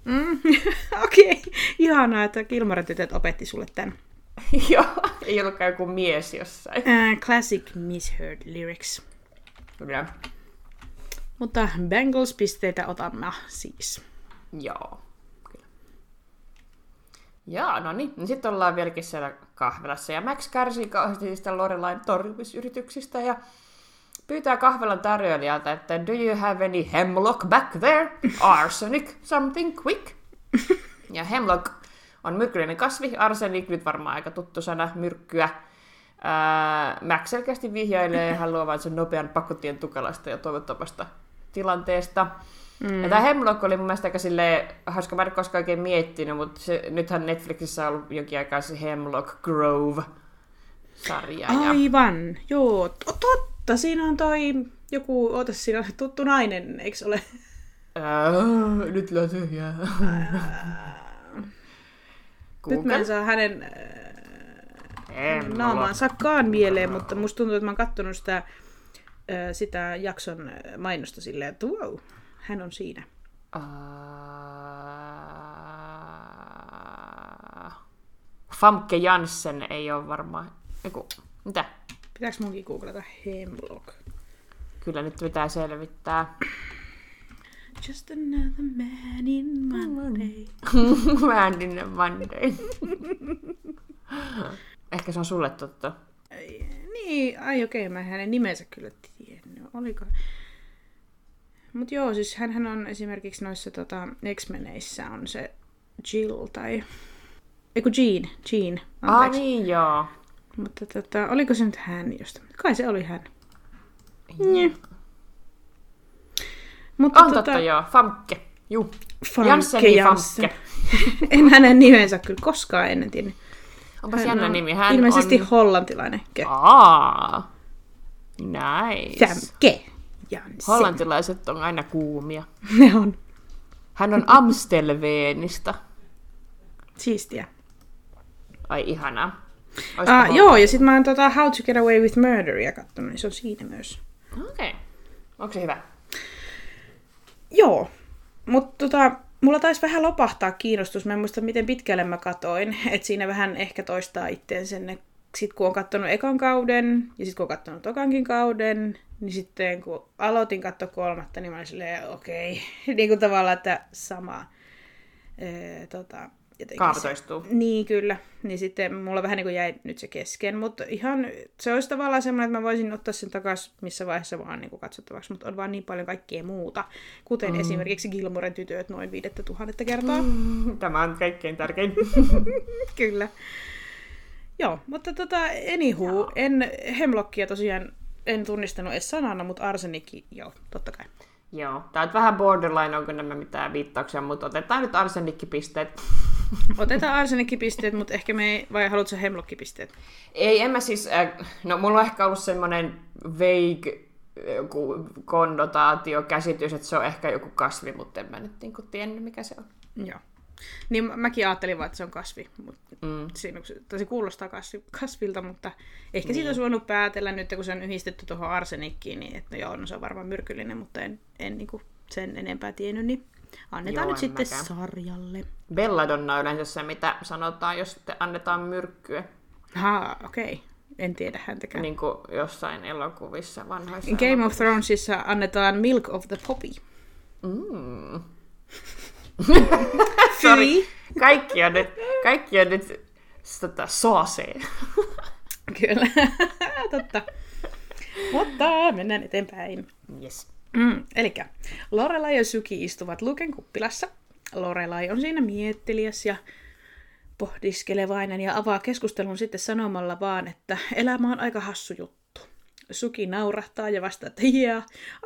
Mm. Okei, okay. ihanaa, että Kilmarin tytöt opetti sulle tämän. Joo, ei ollutkaan joku mies jossain. Uh, classic misheard lyrics. Kyllä. Mutta Bengals-pisteitä otan mä siis. Joo. Kyllä. Joo, no niin. Sitten ollaan vieläkin siellä kahvilassa. Ja Max kärsii kauheasti niistä Lorelain torjumisyrityksistä ja pyytää kahvilan tarjoilijalta, että do you have any hemlock back there? Arsenic, something quick. Ja hemlock on myrkyllinen kasvi, arsenik nyt varmaan aika tuttu sana, myrkkyä. Ää, Max selkeästi vihjailee haluavansa nopean pakotien tukalasta ja toivottavasta tilanteesta. Mm. Ja tämä Hemlock oli mun mielestä aika silleen, hauska, mä en koskaan oikein miettinyt, mutta se, nythän Netflixissä on ollut jonkin aikaa se Hemlock Grove-sarja. Ja... Aivan, joo, to- totta, siinä on toi joku, oota, siinä on tuttu nainen, eikö ole? Ää, nyt lyö tyhjää. Nyt mä en saa hänen äh, naamaansakaan mieleen, mutta musta tuntuu, että mä oon kattonut sitä, äh, sitä jakson mainosta silleen, että wow, hän on siinä. Uh... Famke Janssen ei ole varmaan... Eiku, mitä? Pitääkö munkin googlata Hemlock? Kyllä nyt pitää selvittää. Just another man in Monday. Man in Monday. Ehkä se on sulle totta. Ai, niin, ai okei, okay, mä en hänen nimensä kyllä tiennyt. Oliko? Mut joo, siis hän on esimerkiksi noissa tota, X-Meneissä on se Jill tai... Eiku Jean, Jean, Ah anteeksi. niin joo. Mutta tota, oliko se nyt hän josta? Kai se oli hän. Mm. Mutta On totta joo, Famke. Juu. Famke Jansseni Janssen. Famke. en hänen nimensä kyllä koskaan ennen tiennyt. Onpas Hän jännä on nimi. Hän ilmeisesti on... hollantilainen. Aa, nice. Famke Janssen. Hollantilaiset on aina kuumia. Ne on. Hän on Amstelveenistä. Siistiä. Ai ihanaa. Hollanti- joo, ja sitten mä oon tota How to Get Away with Murderia kattonut, niin se on siinä myös. Okei. Okay. Onko se hyvä? Joo, mutta tota, mulla taisi vähän lopahtaa kiinnostus. Mä en muista, miten pitkälle mä katoin. Että siinä vähän ehkä toistaa itteensä sen, sitten kun on katsonut ekan kauden, ja sitten kun on katsonut tokankin kauden, niin sitten kun aloitin katsoa kolmatta, niin mä olin silleen, okei, niin kuin tavallaan, että sama. Ee, tota, jotenkin Kaava se-. Niin, kyllä. Niin sitten mulla vähän niin kuin jäi nyt se kesken, mutta ihan se olisi tavallaan semmoinen, että mä voisin ottaa sen takaisin missä vaiheessa vaan niin kuin katsottavaksi, mutta on vaan niin paljon kaikkea muuta, kuten mm. esimerkiksi Gilmoren tytöt noin viidettä tuhannetta kertaa. Mm. Tämä on kaikkein tärkein. kyllä. Joo, mutta tota, anywho, en Hemlockia tosiaan en tunnistanut edes sanana, mutta Arsenikki, joo, totta kai. Joo, tää on vähän borderline, onko nämä mitään viittauksia, mutta otetaan nyt arsenikkipisteet. Otetaan Arsenikki-pisteet, mutta ehkä me ei, vai haluatko Hemlocki-pisteet? Ei, en mä siis, äh, no mulla on ehkä ollut semmoinen vague joku konnotaatio, käsitys, että se on ehkä joku kasvi, mutta en mä nyt niinku tiennyt, mikä se on. Joo. Niin mä- mäkin ajattelin vaan, että se on kasvi. Mutta Mm. siinä, se, kuulostaa kasvi, kasvilta, mutta ehkä niin. siitä olisi voinut päätellä nyt, kun se on yhdistetty tuohon arsenikkiin, niin että no joo, no se on varmaan myrkyllinen, mutta en, en niin kuin sen enempää tiennyt, niin annetaan Joo, nyt en sitten mäkään. sarjalle. Belladonna on yleensä se, mitä sanotaan, jos te annetaan myrkkyä, Ha, okei. Okay. En tiedä häntäkään. niin kuin jossain elokuvissa, vanhoissa Game of Thronesissa annetaan Milk of the Poppy. Mm. Sori, kaikki on nyt, kaikki on nyt tota, saasee. Kyllä, totta. Mutta mennään eteenpäin. Yes. Mm, Eli Lorelai ja Suki istuvat Luken kuppilassa. Lorelai on siinä mietteliäs ja pohdiskelevainen ja avaa keskustelun sitten sanomalla vaan, että elämä on aika hassu juttu. Suki naurahtaa ja vastaa, että yeah,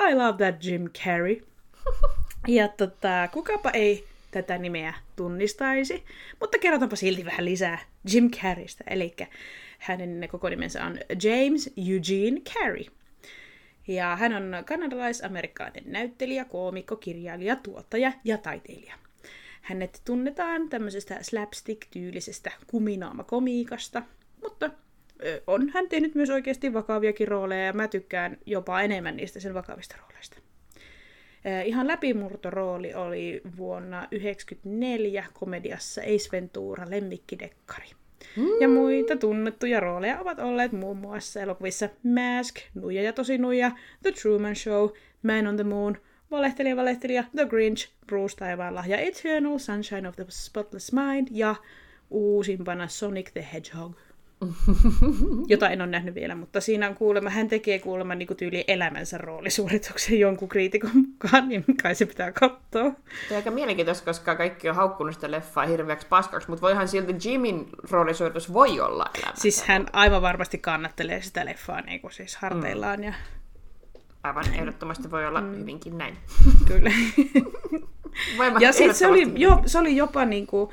I love that Jim Carrey. Ja tota, kukapa ei tätä nimeä tunnistaisi, mutta kerrotaanpa silti vähän lisää Jim Carreystä. Eli hänen koko nimensä on James Eugene Carey. Ja hän on kanadalais-amerikkalainen näyttelijä, koomikko, kirjailija, tuottaja ja taiteilija. Hänet tunnetaan tämmöisestä slapstick-tyylisestä kuminaamakomiikasta, mutta on hän tehnyt myös oikeasti vakaviakin rooleja ja mä tykkään jopa enemmän niistä sen vakavista rooleista. Ö, Ihan läpimurtorooli oli vuonna 1994 komediassa Ace Ventura lemmikkidekkari. Ja muita tunnettuja rooleja ovat olleet muun muassa elokuvissa Mask, Nuija ja tosi nuija, The Truman Show, Man on the Moon, Valehtelija valehtelija, The Grinch, Bruce taivaalla ja Eternal Sunshine of the Spotless Mind ja uusimpana Sonic the Hedgehog. jota en ole nähnyt vielä, mutta siinä on kuulemma, hän tekee kuulemma niin tyyli elämänsä roolisuorituksen jonkun kriitikon mukaan, niin kai se pitää katsoa. Tämä on aika mielenkiintoista, koska kaikki on haukkunut sitä leffaa hirveäksi paskaksi, mutta voihan silti Jimin roolisuoritus voi olla elämänsä. Siis hän aivan varmasti kannattelee sitä leffaa niin kuin siis harteillaan mm. ja Aivan ehdottomasti voi olla mm. hyvinkin näin. Kyllä. ja sitten se oli, jo, se oli jopa niin kuin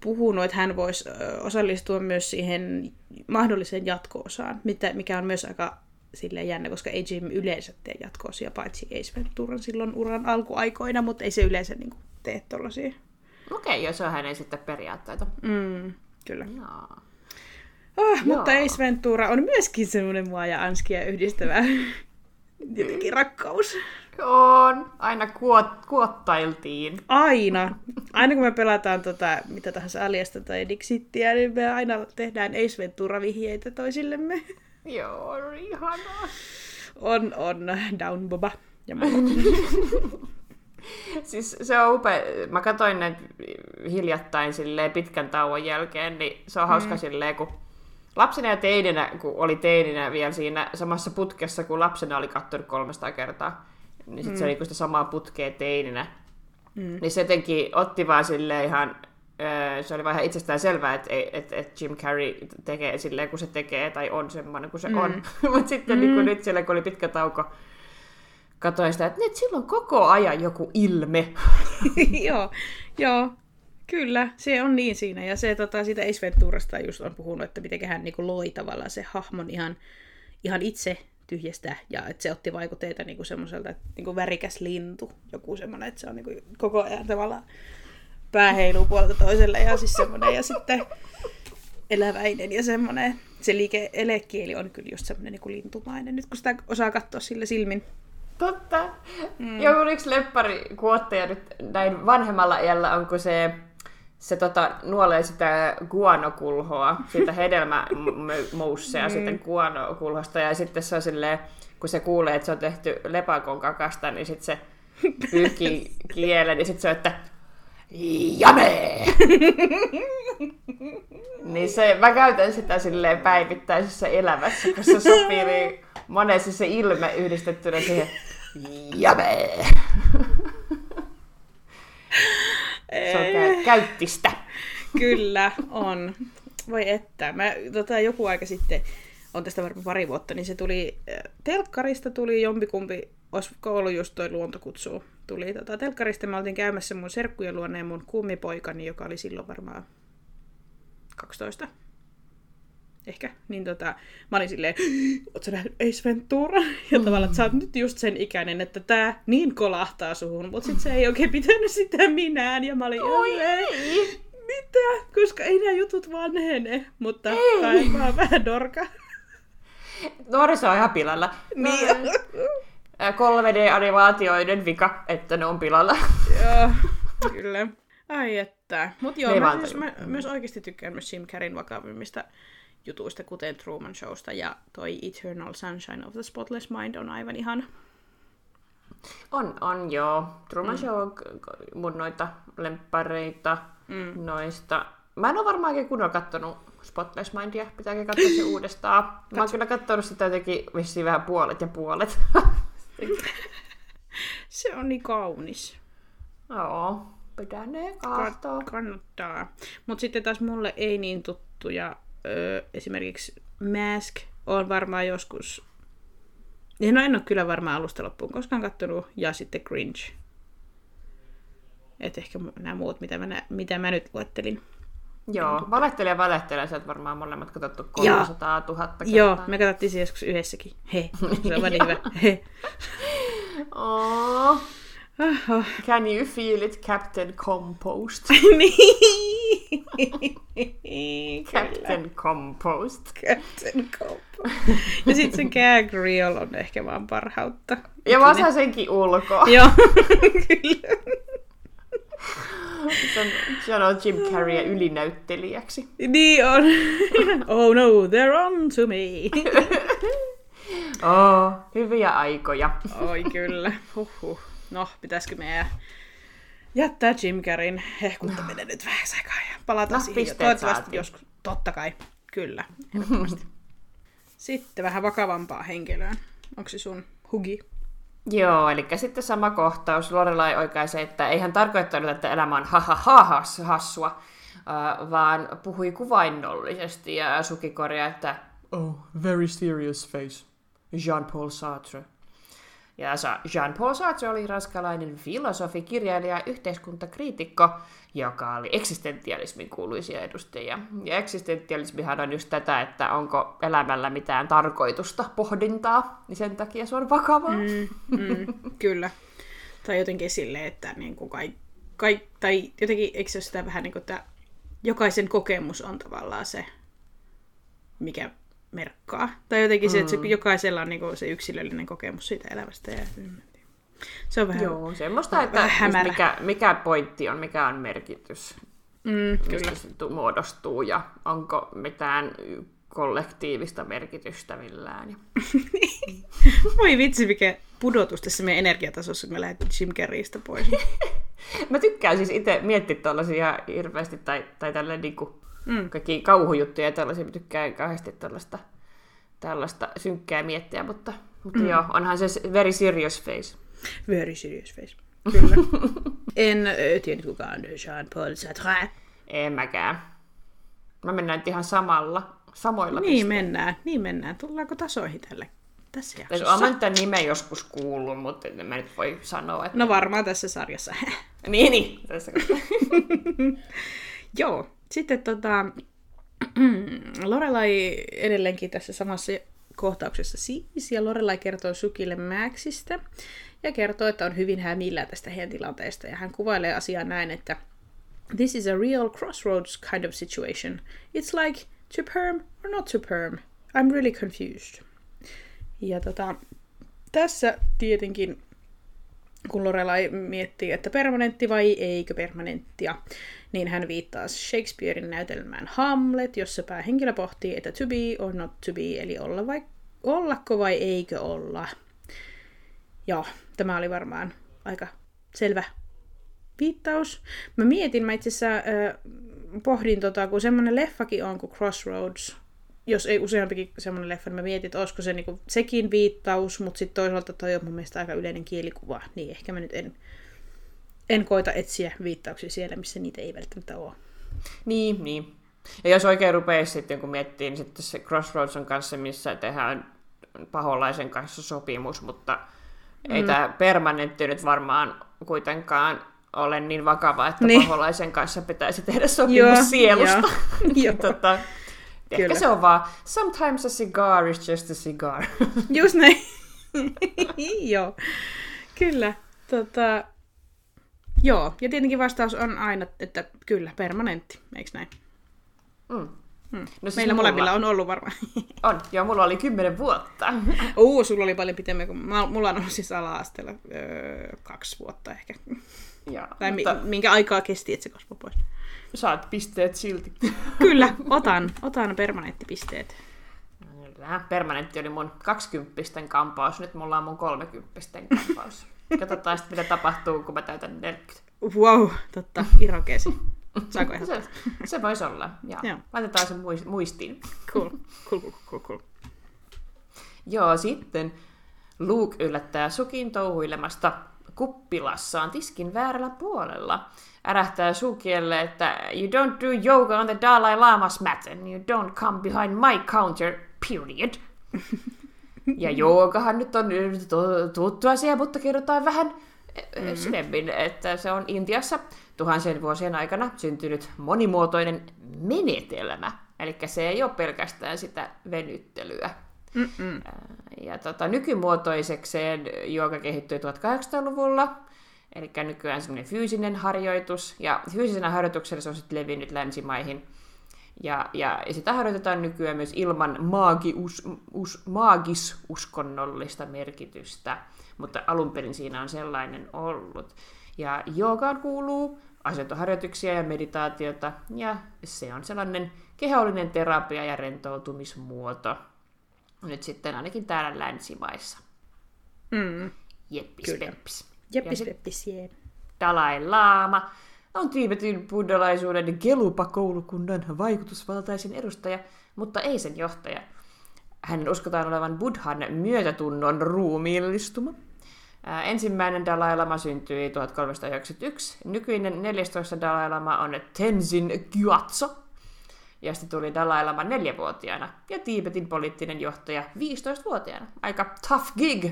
puhunut, että hän voisi osallistua myös siihen mahdolliseen jatko-osaan, mikä on myös aika silleen jännä, koska ei Jim yleensä tee jatko-osia, paitsi Ace Venturan silloin uran alkuaikoina, mutta ei se yleensä niin kuin, tee tollasia. Okei, okay, jos on hänen sitten periaatteita. Mm, kyllä. Jaa. Oh, mutta Ace Ventura on myöskin semmoinen mua ja Anskia yhdistävä jotenkin rakkaus. On. Aina kuot, kuottailtiin. Aina. Aina kun me pelataan tota, mitä tahansa Aliasta tai Dixittiä, niin me aina tehdään Ace Ventura-vihjeitä toisillemme. Joo, on ihanaa. On, on. Down Boba ja siis se on upea. Mä katsoin ne hiljattain pitkän tauon jälkeen, niin se on hauska mm. silleen, kun lapsena ja teininä, kun oli teininä vielä siinä samassa putkessa, kun lapsena oli katsonut 300 kertaa, niin sit mm. se oli sitä samaa putkea teininä. Mm. Niin se jotenkin otti vaan sille ihan, se oli vaan ihan itsestään selvää, että et, et Jim Carrey tekee silleen, kun se tekee, tai on semmoinen kuin se mm. on. Mutta sitten niin mm. niin nyt siellä, kun oli pitkä tauko, katsoin sitä, että nyt sillä on koko ajan joku ilme. joo, joo. Kyllä, se on niin siinä. Ja se tota, siitä Ace Venturasta just on puhunut, että miten hän niin kuin, loi tavallaan se hahmon ihan, ihan itse tyhjästä. Ja että se otti vaikutteita niin kuin semmoiselta, että niin kuin värikäs lintu. Joku semmoinen, että se on niin kuin, koko ajan tavallaan pää heiluu puolelta toiselle. Ja siis semmoinen. Ja sitten eläväinen ja semmoinen. Se liike elekieli on kyllä just semmoinen niin kuin lintumainen. Nyt kun sitä osaa katsoa sille silmin. Totta. Mm. Joku yksi leppari kuotteja nyt näin vanhemmalla iällä on, kun se se tota, nuolee sitä guanokulhoa, siitä hedelmämousseja mm. sitten guanokulhosta, ja sitten se on silleen, kun se kuulee, että se on tehty lepakon kakasta, niin sitten se pyyhkii kielen, niin sitten se on, että jame! niin se, mä käytän sitä silleen päivittäisessä elämässä, kun se sopii niin monesti se ilme yhdistettynä siihen jame! Se on kä- käyttistä. Kyllä, on. Voi että. Mä tota, joku aika sitten, on tästä varmaan pari vuotta, niin se tuli, äh, telkkarista tuli jompikumpi, olisiko ollut just toi luontokutsu, tuli tota, telkkarista, mä oltiin käymässä mun serkkujen luonne ja mun kummipoikani, joka oli silloin varmaan 12 ehkä, niin tota, mä olin silleen, ootko nähnyt Ace Ventura? Ja mm. tavallaan, että sä oot nyt just sen ikäinen, että tää niin kolahtaa suhun, mutta sit se ei oikein pitänyt sitä minään, ja mä olin, Oi, ei. mitä? Koska ei nämä jutut vanhene, mutta ei. kai mä oon vähän dorka. Nuoriso on ihan pilalla. Niin. 3D-animaatioiden vika, että ne on pilalla. Joo, kyllä. Ai että. Mutta joo, mä, siis, mä myös oikeasti tykkään myös Jim Carreyn vakavimmista jutuista, kuten Truman Showsta, ja toi Eternal Sunshine of the Spotless Mind on aivan ihan... On, on joo. Truman mm. Show on mun noita lemppareita mm. noista. Mä en ole varmaan oikein kunnolla kattonut Spotless Mindia, pitääkö katsoa se uudestaan. Mä oon kyllä katsonut sitä jotenkin vissiin vähän puolet ja puolet. se on niin kaunis. Joo, pitää ne katsoa. kannattaa. Mutta sitten taas mulle ei niin tuttuja esimerkiksi Mask on varmaan joskus... No en ole kyllä varmaan alusta loppuun koskaan kattonut. Ja sitten Cringe. Et ehkä nämä muut, mitä mä, mitä mä nyt luettelin. Joo, valehtelija valehtelija, sä oot varmaan molemmat katsottu 300 000 kertaa. Joo, me katsottiin se joskus yhdessäkin. He, se on niin hyvä. He. Oh. Can you feel it, Captain Compost? niin. Captain Compost. Captain Compost. Ja sitten se gag reel on ehkä vaan parhautta. Ja mä osaan senkin ulkoa. Joo, kyllä. Sanoo Jim Carrey ylinäyttelijäksi. Niin on. oh no, they're on to me. oh, hyviä aikoja. Oi kyllä. Huhhuh. No, pitäisikö meidän jättää Jim Carreyn hehkuttaminen no. nyt vähän aikaa ja palata no, siihen. Toivottavasti saatiin. joskus. Totta kai. Kyllä, ehdottomasti. Sitten vähän vakavampaa henkilöä. Onko se sun hugi? Joo, eli sitten sama kohtaus. Lorelai oikaisee, että ei hän tarkoittanut, että elämä on ha ha ha hassua, vaan puhui kuvainnollisesti ja Suki korjaa, että Oh, very serious face. Jean-Paul Sartre. Ja Jean-Paul Sartre oli ranskalainen filosofi, kirjailija ja yhteiskuntakriitikko, joka oli eksistentialismin kuuluisia edustajia. Ja eksistentialismihan on just tätä, että onko elämällä mitään tarkoitusta, pohdintaa, niin sen takia se on vakavaa. Mm, mm, kyllä. Tai jotenkin silleen, että niin kuin kai, kai, tai jotenkin, eikö se ole sitä vähän niin kuin, että jokaisen kokemus on tavallaan se, mikä merkkaa. Tai jotenkin se, että se, mm. jokaisella on niinku se yksilöllinen kokemus siitä elämästä. Ja, se on vähän Joo, semmoista, että vähän mikä, mikä pointti on, mikä on merkitys. Mm, mistä se muodostuu ja onko mitään kollektiivista merkitystä millään. Voi vitsi, mikä pudotus tässä meidän energiatasossa, kun me lähdettiin Jim Carreystä pois. mä tykkään siis itse miettiä tuollaisia hirveästi, tai, tai tälleen niinku Mm. Kaikki kauhujuttuja ja tällaisia, tykkään kauheasti tällaista, tällaista synkkää miettiä, mutta, mutta mm. joo, onhan se very serious face. Very serious face. Kyllä. en tiedä, kuka on Jean-Paul Sartre. En mäkään. Mä mennään nyt ihan samalla, samoilla Niin pisteillä. mennään, niin mennään. Tullaanko tasoihin tälle tässä jaksossa? Olen tämän nimen joskus kuullut, mutta en mä nyt voi sanoa. Että... No varmaan tässä sarjassa. niin, niin. Tässä Joo, sitten tota, Lorelai edelleenkin tässä samassa kohtauksessa siis, ja Lorelai kertoo Sukille Maxista, ja kertoo, että on hyvin hämillä tästä heidän tilanteesta, ja hän kuvailee asiaa näin, että This is a real crossroads kind of situation. It's like to perm or not to perm. I'm really confused. Ja tota, tässä tietenkin kun Lorelai miettii, että permanentti vai eikö permanenttia, niin hän viittaa Shakespearein näytelmään Hamlet, jossa päähenkilö pohtii, että to be or not to be, eli olla vai, ollako vai eikö olla. Joo, tämä oli varmaan aika selvä viittaus. Mä mietin, mä itse asiassa äh, pohdin, tota, kun semmoinen leffakin on kuin Crossroads, jos ei useampikin semmoinen leffa, niin mä mietin, että olisiko se niinku, sekin viittaus, mutta sitten toisaalta toi on mun mielestä aika yleinen kielikuva, niin ehkä mä nyt en, en koita etsiä viittauksia siellä, missä niitä ei välttämättä ole. Niin, niin. Ja jos oikein rupeaa sitten, kun miettii, niin sitten se Crossroads on kanssa, missä tehdään paholaisen kanssa sopimus, mutta mm. ei tämä permanentti nyt varmaan kuitenkaan ole niin vakava, että niin. paholaisen kanssa pitäisi tehdä sopimus joo, sielusta. Joo. tota, Ehkä Kyllä. se on vaan, sometimes a cigar is just a cigar. Just näin. Joo. Kyllä. Tota, joo, ja tietenkin vastaus on aina, että kyllä, permanentti, eikö näin? Mm. Hmm. No siis Meillä mulla... molemmilla on ollut varmaan. On, joo, mulla oli kymmenen vuotta. Uu, sulla oli paljon pitemmän kuin... Mulla on ollut siis ala-asteella öö, kaksi vuotta ehkä. Joo, tai mutta... minkä aikaa kesti, että se kasvoi pois? Saat pisteet silti. Kyllä, otan, otan permanenttipisteet. Kyllä, permanentti oli mun 20 kampaus, nyt mulla on mun 30 kampaus. Katsotaan sitten, mitä tapahtuu, kun mä täytän 40. Wow, totta, irokesi. Saako ihan se, se voisi olla, joo. joo. Laitetaan sen muistiin. Cool, cool, cool, cool, cool. Joo, sitten Luke yllättää Sukin touhuilemasta kuppilassaan tiskin väärällä puolella. Ärähtää Sukielle, että you don't do yoga on the Dalai Lama's mat and you don't come behind my counter, period. ja joogahan nyt on tuttu asia, mutta kerrotaan vähän mm-hmm. syvemmin, että se on Intiassa tuhansien vuosien aikana syntynyt monimuotoinen menetelmä. Eli se ei ole pelkästään sitä venyttelyä. Ja tota, nykymuotoisekseen jooga kehittyi 1800-luvulla, eli nykyään semmoinen fyysinen harjoitus, ja fyysisenä harjoituksella se on sitten levinnyt länsimaihin. Ja, ja, ja sitä harjoitetaan nykyään myös ilman maagius, us, maagisuskonnollista merkitystä, mutta alun perin siinä on sellainen ollut. Ja joogaan kuuluu asentoharjoituksia ja meditaatiota, ja se on sellainen kehollinen terapia ja rentoutumismuoto nyt sitten ainakin täällä länsimaissa. Mm. Jeppis Kyllä. peppis. Jeppis peppis, jee. Dalai Lama on Tiibetin buddhalaisuuden Gelupa-koulukunnan vaikutusvaltaisin edustaja, mutta ei sen johtaja. Hänen uskotaan olevan Buddhan myötätunnon ruumiillistuma. Ensimmäinen Dalai Lama syntyi 1391. Nykyinen 14. Dalai Lama on Tenzin Gyatso. Ja sitten tuli Dalai Lama neljävuotiaana. Ja Tiibetin poliittinen johtaja 15-vuotiaana. Aika tough gig.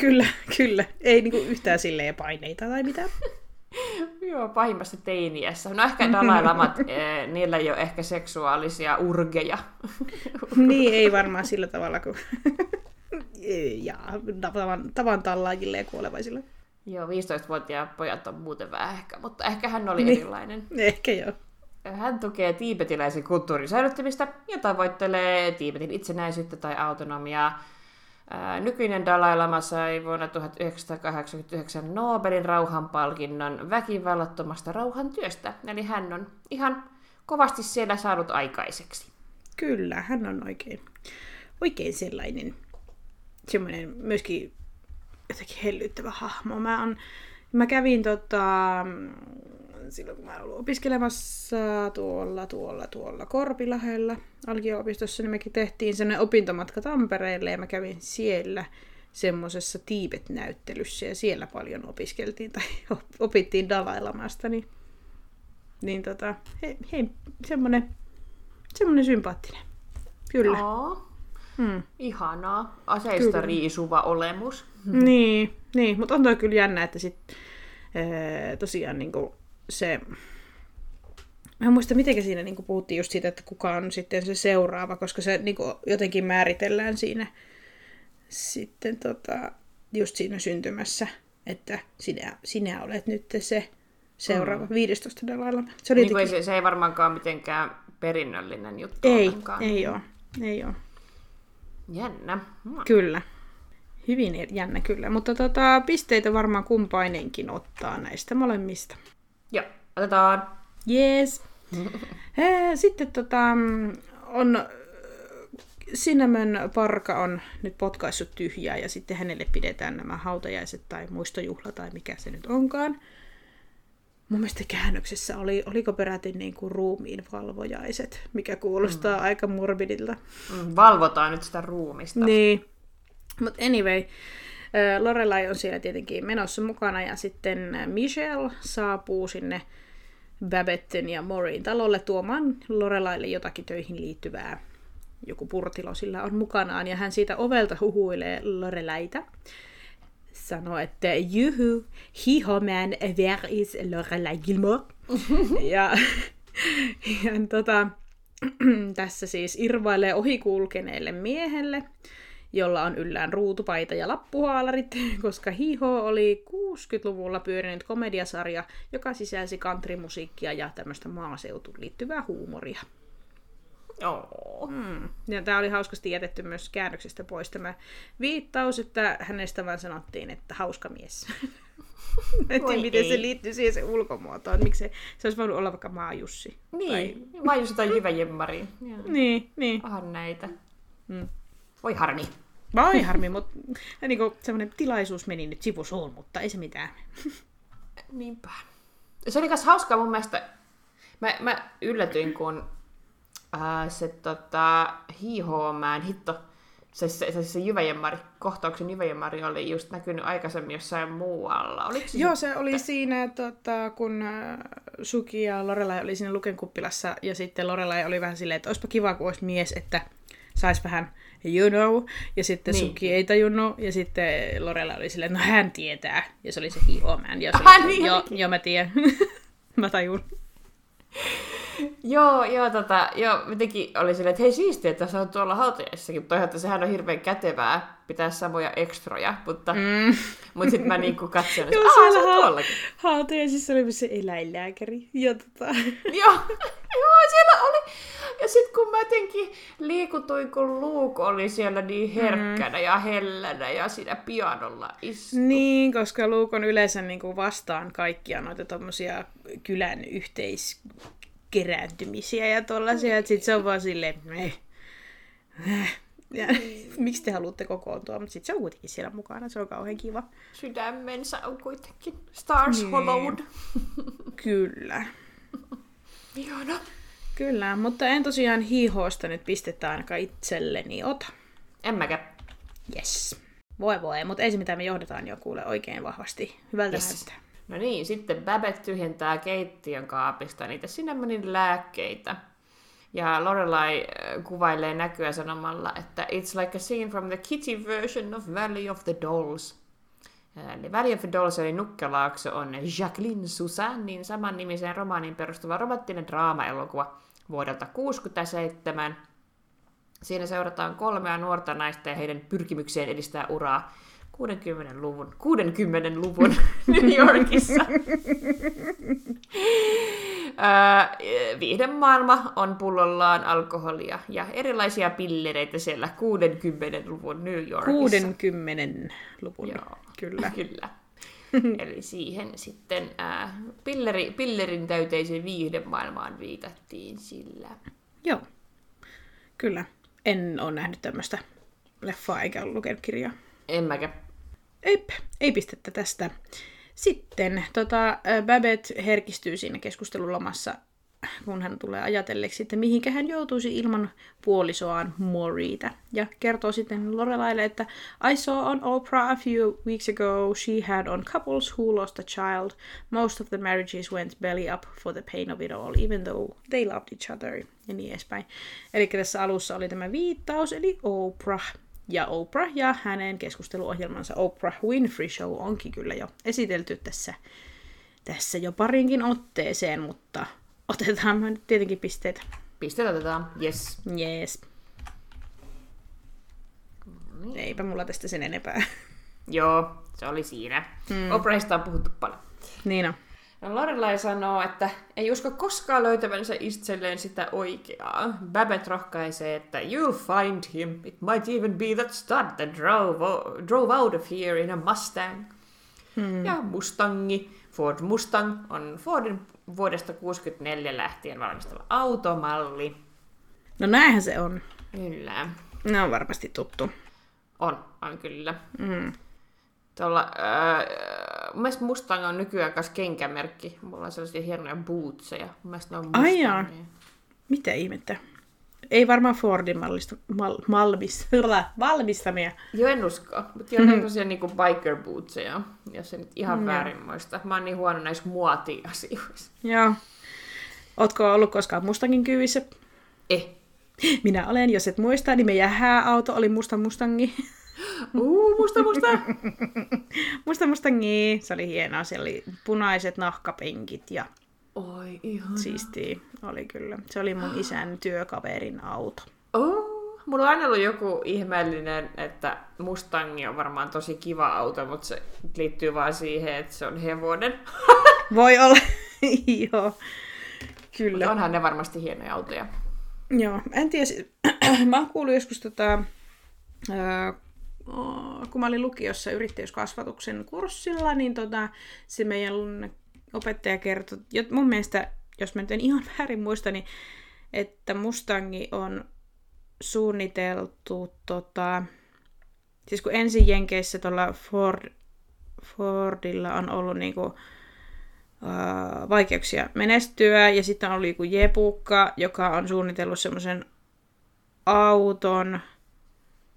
Kyllä, kyllä. Ei niinku yhtään silleen paineita tai mitään. Joo, pahimmassa teiniässä. No ehkä Dalai Lamat, eh, niillä ei ole ehkä seksuaalisia urgeja. niin, ei varmaan sillä tavalla kuin ja tavan, tavan tallaajille ja kuolevaisille. Joo, 15-vuotiaat pojat on muuten vähän ehkä, mutta ehkä hän oli Niin. erilainen. Ehkä joo. Hän tukee tiibetiläisen kulttuurin säilyttämistä ja tavoittelee Tiibetin itsenäisyyttä tai autonomiaa. Nykyinen Dalai Lama sai vuonna 1989 Nobelin rauhanpalkinnon väkivallattomasta rauhantyöstä. Eli hän on ihan kovasti siellä saanut aikaiseksi. Kyllä, hän on oikein, oikein sellainen, semmoinen myöskin jotenkin hellyttävä hahmo. Mä, on, mä kävin tota, silloin kun mä olin opiskelemassa tuolla, tuolla, tuolla Korpilahella alkio-opistossa, niin mekin tehtiin sellainen opintomatka Tampereelle ja mä kävin siellä semmoisessa Tiibet-näyttelyssä ja siellä paljon opiskeltiin tai opittiin Dalai-lamasta, niin, niin tota, he, he, semmoinen, semmoinen sympaattinen. Kyllä. Joo, Hmm. ihanaa. Aseista Kyllä. riisuva olemus. Niin, niin mutta on toi kyllä jännä, että sit, ee, tosiaan niinku se... Mä en muista, miten siinä niinku puhuttiin just siitä, että kuka on sitten se seuraava, koska se niinku jotenkin määritellään siinä sitten tota, just siinä syntymässä, että sinä, sinä olet nyt se seuraava, mm. 15 Dalai Lama. Se oli Niin kuin ei, jotenkin... se, ei varmaankaan mitenkään perinnöllinen juttu ei, ollenkaan. ei oo, ei oo. Jännä. Hmm. Kyllä. Hyvin jännä kyllä, mutta tota, pisteitä varmaan kumpainenkin ottaa näistä molemmista. Joo, otetaan. Yes. Sitten tota, on Cinnamon Parka on nyt potkaissut tyhjää ja sitten hänelle pidetään nämä hautajaiset tai muistojuhla tai mikä se nyt onkaan. Mun mielestä käännöksessä oli, oliko peräti niin kuin ruumiin valvojaiset, mikä kuulostaa mm. aika morbidilta. Mm, Valvotaan nyt sitä ruumista. Niin. Mutta anyway, Lorelai on siellä tietenkin menossa mukana ja sitten Michelle saapuu sinne Babetten ja Morin talolle tuomaan Lorelaille jotakin töihin liittyvää. Joku purtilo sillä on mukanaan ja hän siitä ovelta huhuilee Lorelaita. Sanoo, että juhu, hiho man, where is Lorelai Gilmore? ja, ja tota, tässä siis irvailee ohikulkeneelle miehelle, jolla on yllään ruutupaita ja lappuhaalarit, koska Hiho oli 60-luvulla pyörinyt komediasarja, joka sisälsi countrymusiikkia ja tämmöistä maaseutuun liittyvää huumoria. Oo. Mm. Ja tämä oli hauskasti jätetty myös käännöksestä pois tämä viittaus, että hänestä vaan sanottiin, että hauska mies. Tiedä, miten ei. se liittyy siihen se ulkomuotoon. Miksi se, se olisi voinut olla vaikka Maajussi. Niin, vai just jotain jyväjemmariin. Niin, niin. Onhan näitä. Mm. Voi harmi. Vai harmi, mutta niin semmoinen tilaisuus meni nyt sivusuun, mutta ei se mitään. Niinpä. Se oli myös hauskaa mun mielestä. Mä, mä yllätyin, kun ää, se tota, hiihoomään hitto, se, se, se, se jyväjemmari, kohtauksen jyväjemmari oli just näkynyt aikaisemmin jossain muualla. Oliko se Joo, se oli siinä, tota, kun äh, Suki ja Lorelai oli siinä lukenkuppilassa, ja sitten Lorelai oli vähän silleen, että olisipa kiva, kun olisi mies, että sais vähän you know, ja sitten Niin. Suki ei tajunnut, ja sitten Lorelai oli silleen, no hän tietää, ja se oli se hiomään, ja se Ah, oli, niin joo, joo, mä tiedän, mä tajun. Joo, joo, tota, joo, jotenkin oli silleen, että hei siistiä, että sä oot tuolla hautajaissakin, mutta että sehän on hirveän kätevää pitää samoja ekstroja, mutta, mm. mutta sitten mä niinku katsoin, että Joo, aah, siellä on ha- tuollakin. hautajaisissa oli myös se eläinlääkäri, ja tota, joo, joo, siellä oli. Ja sitten kun mä jotenkin liikutuin, kun Luke oli siellä niin herkkänä mm. ja hellänä ja siinä pianolla istui. Niin, koska Luke on yleensä niin kuin vastaan kaikkia noita tommosia kylän yhteiskerääntymisiä ja tollasia, että sit se on vaan silleen, eh, eh. Ja, miksi te haluatte kokoontua, mutta sitten se on kuitenkin siellä mukana, se on kauhean kiva. Sydämensä on kuitenkin Stars Niin. Hollowed. Kyllä. Ihana. Kyllä, mutta en tosiaan hiihoista nyt pistettä ainakaan itselleni ota. En mäkään. Yes. Voi voi, mutta ensin mitä me johdetaan jo kuule oikein vahvasti. Hyvältä Yes. näyttää. No niin, sitten Babette tyhjentää keittiön kaapista niitä cinnamonin lääkkeitä. Ja Lorelai äh, kuvailee näkyä sanomalla, että it's like a scene from the kitty version of Valley of the Dolls. Eli the Dolls eli Nukkelaakso on Jacqueline Susannin saman nimiseen romaanin perustuva romanttinen draama-elokuva vuodelta 1967. Siinä seurataan kolmea nuorta naista ja heidän pyrkimykseen edistää uraa 60-luvun, 60-luvun New Yorkissa. Öö, viihdemaailma on pullollaan alkoholia ja erilaisia pillereitä siellä 60-luvun New Yorkissa. 60 luvun. Joo. Kyllä. Kyllä. Eli siihen sitten ää, pilleri, pillerin täyteisen viihdemaailmaan viitattiin sillä. Joo. Kyllä. En ole nähnyt tämmöistä leffaa eikä ole lukenut kirjaa. En mäkä. Eip, ei pistettä tästä. Sitten tota, Babette herkistyy siinä keskustelulomassa, kun hän tulee ajatelleeksi, että mihinkä hän joutuisi ilman puolisoaan Moriita. Ja kertoo sitten Lorelaille, että I saw on Oprah a few weeks ago she had on couples who lost a child. Most of the marriages went belly up for the pain of it all, even though they loved each other. Ja niin edespäin. Eli tässä alussa oli tämä viittaus, eli Oprah. Ja Oprah ja hänen keskusteluohjelmansa Oprah Winfrey Show onkin kyllä jo esitelty tässä, tässä jo parinkin otteeseen, mutta otetaan me nyt tietenkin pisteitä. Pisteet otetaan. Yes. Jees. Eipä mulla tästä sen enempää. Joo, se oli siinä. Mm. Oprahista on puhuttu paljon. niin on. No Lorelai sanoo, että ei usko koskaan löytävänsä itselleen sitä oikeaa. Babette rohkaisee, että you'll find him. It might even be that stud that drove, drove out of here in a Mustang. Hmm. Ja Mustangi, Ford Mustang, on Fordin vuodesta 64 lähtien valmistama automalli. No näinhän se on. Kyllä. Ne on varmasti tuttu. On, on kyllä. Mm. Tuolla, äh, mun mielestä Mustang on nykyään myös kenkämerkki. Mulla on sellaisia hienoja bootseja. Mun mielestä ne on Ai jaa. Mustangia. Mitä ihmettä? Ei varmaan Fordin mallista, mal, malmis, valmistamia. Joo, en usko. Mutta ne on tosiaan niinku biker bootseja, jos se nyt ihan Mm, väärin muista. Mä oon niin huono näissä muoti-asioissa. Joo. Ootko ollut koskaan Mustangin kyyvissä? Eh. Minä olen, jos et muista, niin meidän hääauto oli musta Mustangi. Uu, musta, musta. musta Mustangi, se oli hienoa. Siellä oli punaiset nahkapenkit ja Oi, ihan. siistiä oli kyllä. Se oli mun isän työkaverin auto. Oh, mulla on aina ollut joku ihmeellinen, että Mustangi on varmaan tosi kiva auto, mutta se liittyy vaan siihen, että se on hevonen. Voi olla, joo. Kyllä. Mutta onhan ne varmasti hienoja autoja. Joo, en tiedä. mä oon kuullut joskus tota, kun mä olin lukiossa yrittäjyyskasvatuksen kurssilla, niin tota, se meidän opettaja kertoi, mun mielestä, jos mä nyt en ihan väärin muista, niin että Mustangi on suunniteltu, tota, siis kun ensin Jenkeissä tuolla Ford, Fordilla on ollut niinku, ää, vaikeuksia menestyä, ja sitten on ollut joku Jepukka, joka on suunnitellut semmoisen auton,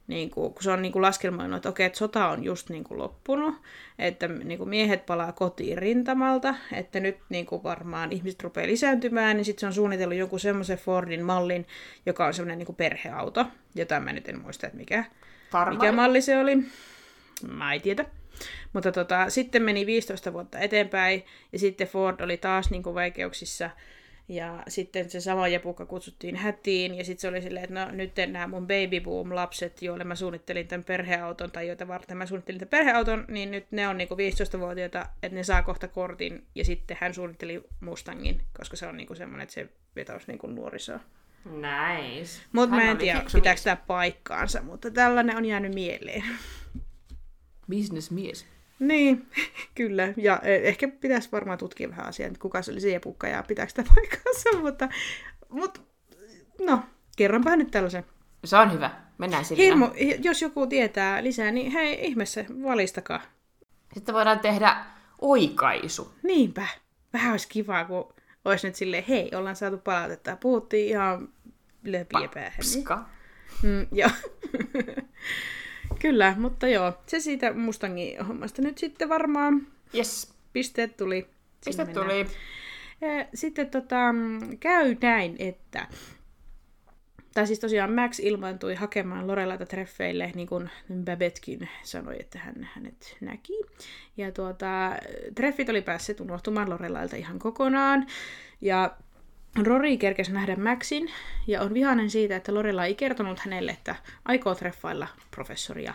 niin kuin, kun se on niin kuin laskelmoinut, että okei, että sota on just niin kuin loppunut, että niin kuin miehet palaa kotiin rintamalta, että nyt niin kuin varmaan ihmiset rupeaa lisääntymään, niin sitten se on suunnitellut jonkun semmoisen Fordin mallin, joka on semmoinen niin kuin perheauto, jota mä nyt en muista, että mikä, Farmari. mikä malli se oli. Mä en tiedä. Mutta tota, sitten meni 15 vuotta eteenpäin, ja sitten Ford oli taas niin kuin vaikeuksissa, ja sitten se sama jepukka kutsuttiin hätiin, ja sitten se oli silleen, että no nyt nämä mun baby boom lapset, joille mä suunnittelin tämän perheauton, tai joita varten mä suunnittelin tämän perheauton, niin nyt ne on niinku 15-vuotiaita, että ne saa kohta kortin, ja sitten hän suunnitteli Mustangin, koska se on niinku semmoinen, että se vetoisi niinku nuorisoa. Nice. Mutta mä en tiedä, pitääkö tämä paikkaansa, mutta tällainen on jäänyt mieleen. Businessmies. Niin, kyllä. Ja eh, ehkä pitäisi varmaan tutkia vähän asiaa, että kuka se oli se jepukka ja pitääkö sitä paikkansa, mutta, mutta no, kerronpa nyt tällaisen. Se on hyvä. Mennään sillä. Hirmu, jos joku tietää lisää, niin hei, ihmeessä, valistakaa. Sitten voidaan tehdä oikaisu. Niinpä. Vähän olisi kivaa, kun olisi nyt silleen, hei, ollaan saatu palautetta. Puhuttiin ihan löpiä päähän. Mm, joo. Kyllä, mutta joo, se siitä Mustangin hommasta nyt sitten varmaan Yes. pisteet tuli. Sinne Piste mennään. tuli. Sitten tota, mm, käy näin, että... Tai siis tosiaan Max ilmaantui hakemaan Lorelaita treffeille, niin kuin Babettekin sanoi, että hän hänet näki. Ja tuota, treffit oli päässyt unohtumaan Lorelailta ihan kokonaan. Ja Rory kerkesi nähdä Maxin ja on vihainen siitä, että Lorela ei kertonut hänelle, että aikoo treffailla professoria.